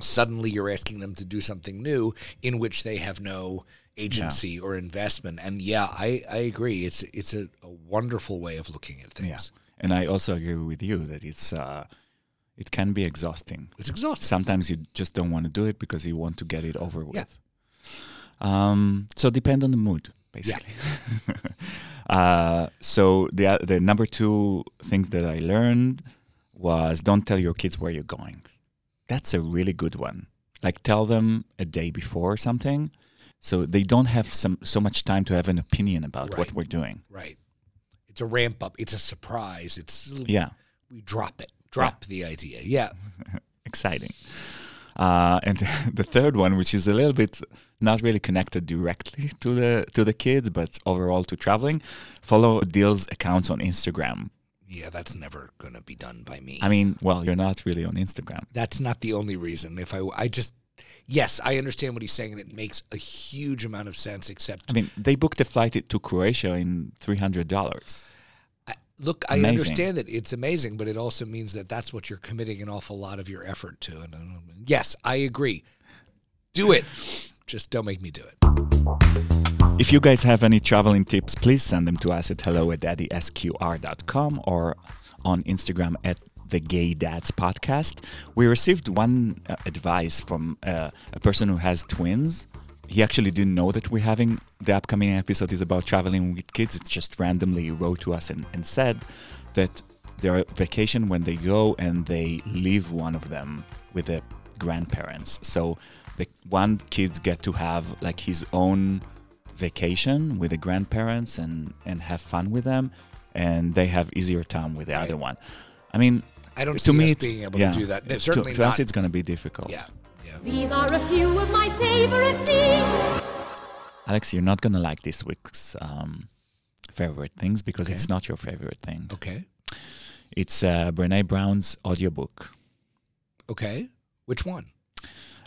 suddenly you're asking them to do something new in which they have no agency or investment. And yeah, I, I agree. It's it's a, a wonderful way of looking at yeah. things. And I also agree with you that it's uh, it can be exhausting. It's exhausting. Sometimes you just don't want to do it because you want to get it over with. Yeah. Um, so depend on the mood, basically. uh, so the the number two things that I learned was don't tell your kids where you're going. That's a really good one. Like tell them a day before or something, so they don't have some so much time to have an opinion about what we're doing. Right. It's a ramp up. It's a surprise. It's Yeah. we drop it. Drop the idea. Yeah. exciting. Uh, and the third one, which is a little bit not really connected directly to the to the kids, but overall to traveling, follow Deal's accounts on Instagram. Yeah, that's never going to be done by me. I mean, well, you're not really on Instagram. that's not the only reason. If I I just yes, I understand what he's saying and it makes a huge amount of sense except I mean, they booked a flight to Croatia in three hundred dollars. Look, I understand that it's amazing, but it also means that that's what you're committing an awful lot of your effort to. And um, yes, I agree. Do it. Just don't make me do it. If you guys have any traveling tips, please send them to us at hello at daddysquared.com or on Instagram at the Gay Dads Podcast. We received one uh, advice from uh, a person who has twins. He actually didn't know that we're having the upcoming episode is about traveling with kids. It just randomly wrote to us and, and said that their vacation when they go and they leave one of them with the grandparents. So the one kids get to have like his own vacation with the grandparents and and have fun with them and they have easier time with the Right. other one. I mean, I don't to see me us being able yeah. to do that. No, To- certainly to, not. us it's going to be difficult. yeah. Yeah. These are a few of my favorite things. Alex, you're not going to like this week's um, favorite things because Okay. it's not your favorite thing. Okay. It's uh, Brene Brown's audiobook, Okay. Which one?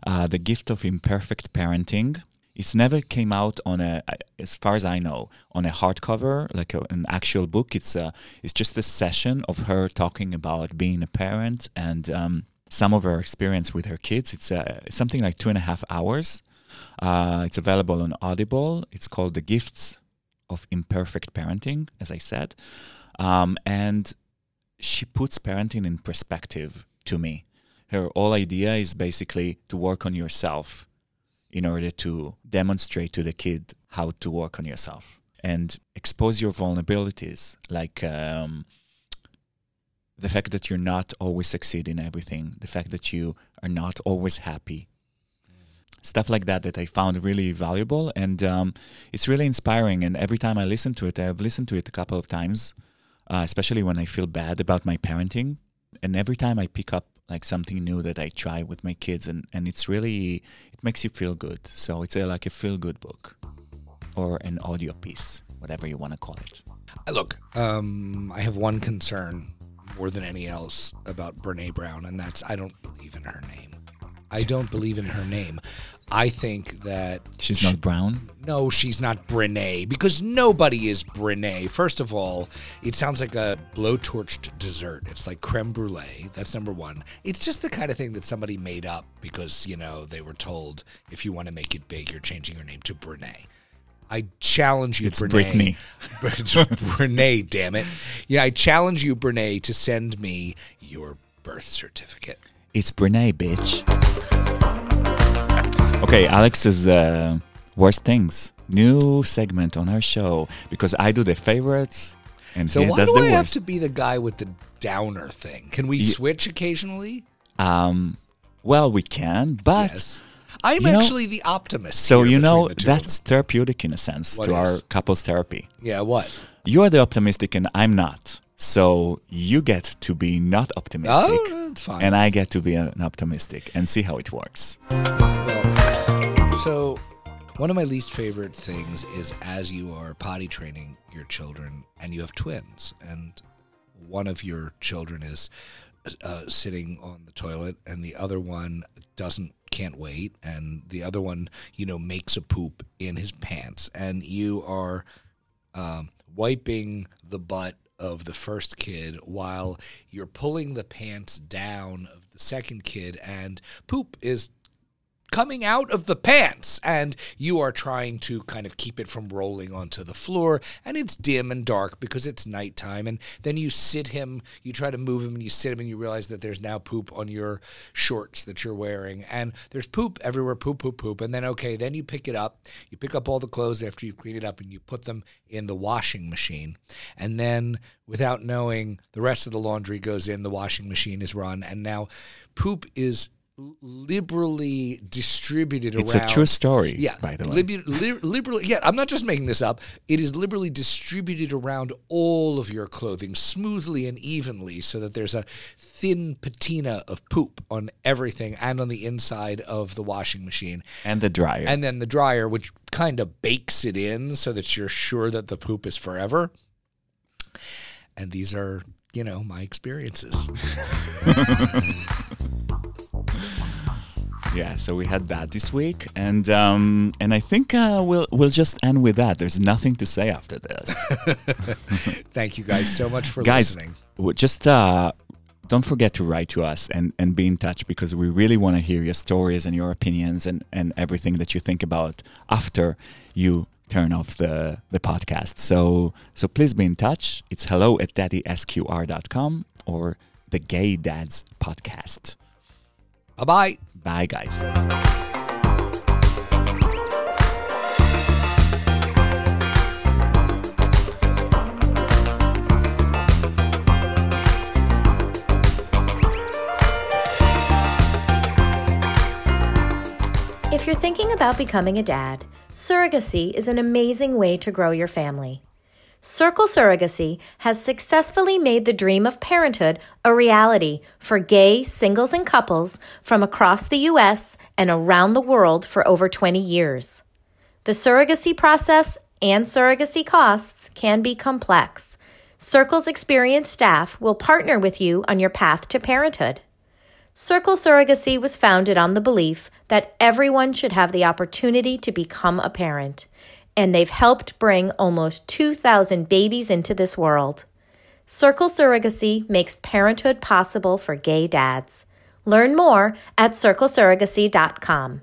uh, The Gift of Imperfect Parenting. It's never came out on a, as far as I know, on a hardcover, like a, an actual book. It's a, it's just a session of her talking about being a parent and um, some of her experience with her kids. It's uh, something like two and a half hours. Uh, it's available on Audible. It's called The Gifts of Imperfect Parenting, as I said. Um, and she puts parenting in perspective to me. Her whole idea is basically to work on yourself in order to demonstrate to the kid how to work on yourself and expose your vulnerabilities, like um, the fact that you're not always succeed in everything, the fact that you are not always happy, stuff like that that I found really valuable and um, it's really inspiring. And every time I listen to it, I've listened to it a couple of times, uh, especially when I feel bad about my parenting. And every time I pick up like something new that I try with my kids, and, and it's really it makes you feel good. So it's a, like a feel good book or an audio piece, whatever you want to call it. Uh, Look, um, I have one concern more than any else about Brene Brown, and that's I don't believe in her name. I don't believe in her name. I think that She's not brown. no, she's not Brene because nobody is Brene. First of all, it sounds like a blowtorched dessert. It's like creme brulee. That's number one. It's just the kind of thing that somebody made up because you know they were told if you want to make it big, you're changing your name to Brene. I challenge you, It's Brene. Brene, damn it. Yeah, I challenge you, Brene, to send me your birth certificate. It's Brene, bitch. Okay, Alex's uh, worst things. New segment on our show because I do the favorites and So he why does do the I have to be the guy with the downer thing? Can we switch occasionally? Um, well, we can, but Yes. I'm You know- actually the optimist. so here you know the two of that's therapeutic in a sense What to our is? couples therapy. them. yeah. What? You are the optimistic and I'm not. So you get to be not optimistic. Oh, that's fine. And I get to be an optimistic and see how it works. Well, so one of my least favorite things is as you are potty training your children and you have twins and one of your children is uh, sitting on the toilet and the other one doesn't can't wait and the other one you know makes a poop in his pants and you are um, wiping the butt of the first kid while you're pulling the pants down of the second kid and poop is coming out of the pants and you are trying to kind of keep it from rolling onto the floor and it's dim and dark because it's nighttime and then you sit him you try to move him and you sit him and you realize that there's now poop on your shorts that you're wearing and there's poop everywhere poop poop poop and then okay then you pick it up you pick up all the clothes after you clean it up and you put them in the washing machine and then without knowing the rest of the laundry goes in the washing machine is run and now poop is liberally distributed It's around. It's a true story, Yeah, by the way. libu- li- liberally. Yeah, I'm not just making this up. It is liberally distributed around all of your clothing smoothly and evenly, so that there's a thin patina of poop on everything and on the inside of the washing machine, And the dryer. and then the dryer, which kind of bakes it in, so that you're sure that the poop is forever. And these are, you know, my experiences. Yeah, so we had that this week, and um, and I think uh, we'll we'll just end with that. There's nothing to say after this, Thank you guys so much for guys. listening. Just uh, don't forget to write to us and and be in touch because we really want to hear your stories and your opinions and and everything that you think about after you turn off the the podcast. So so please be in touch. It's hello at daddysquared.com or the Gay Dads Podcast. Bye bye. Bye, guys. If you're thinking about becoming a dad, surrogacy is an amazing way to grow your family. Circle Surrogacy has successfully made the dream of parenthood a reality for gay singles and couples from across the U.S. and around the world for over 20 years. The surrogacy process and surrogacy costs can be complex. Circle's experienced staff will partner with you on your path to parenthood. Circle Surrogacy was founded on the belief that everyone should have the opportunity to become a parent, and they've helped bring almost 2,000 babies into this world. Circle Surrogacy makes parenthood possible for gay dads. Learn more at circlesurrogacy.com.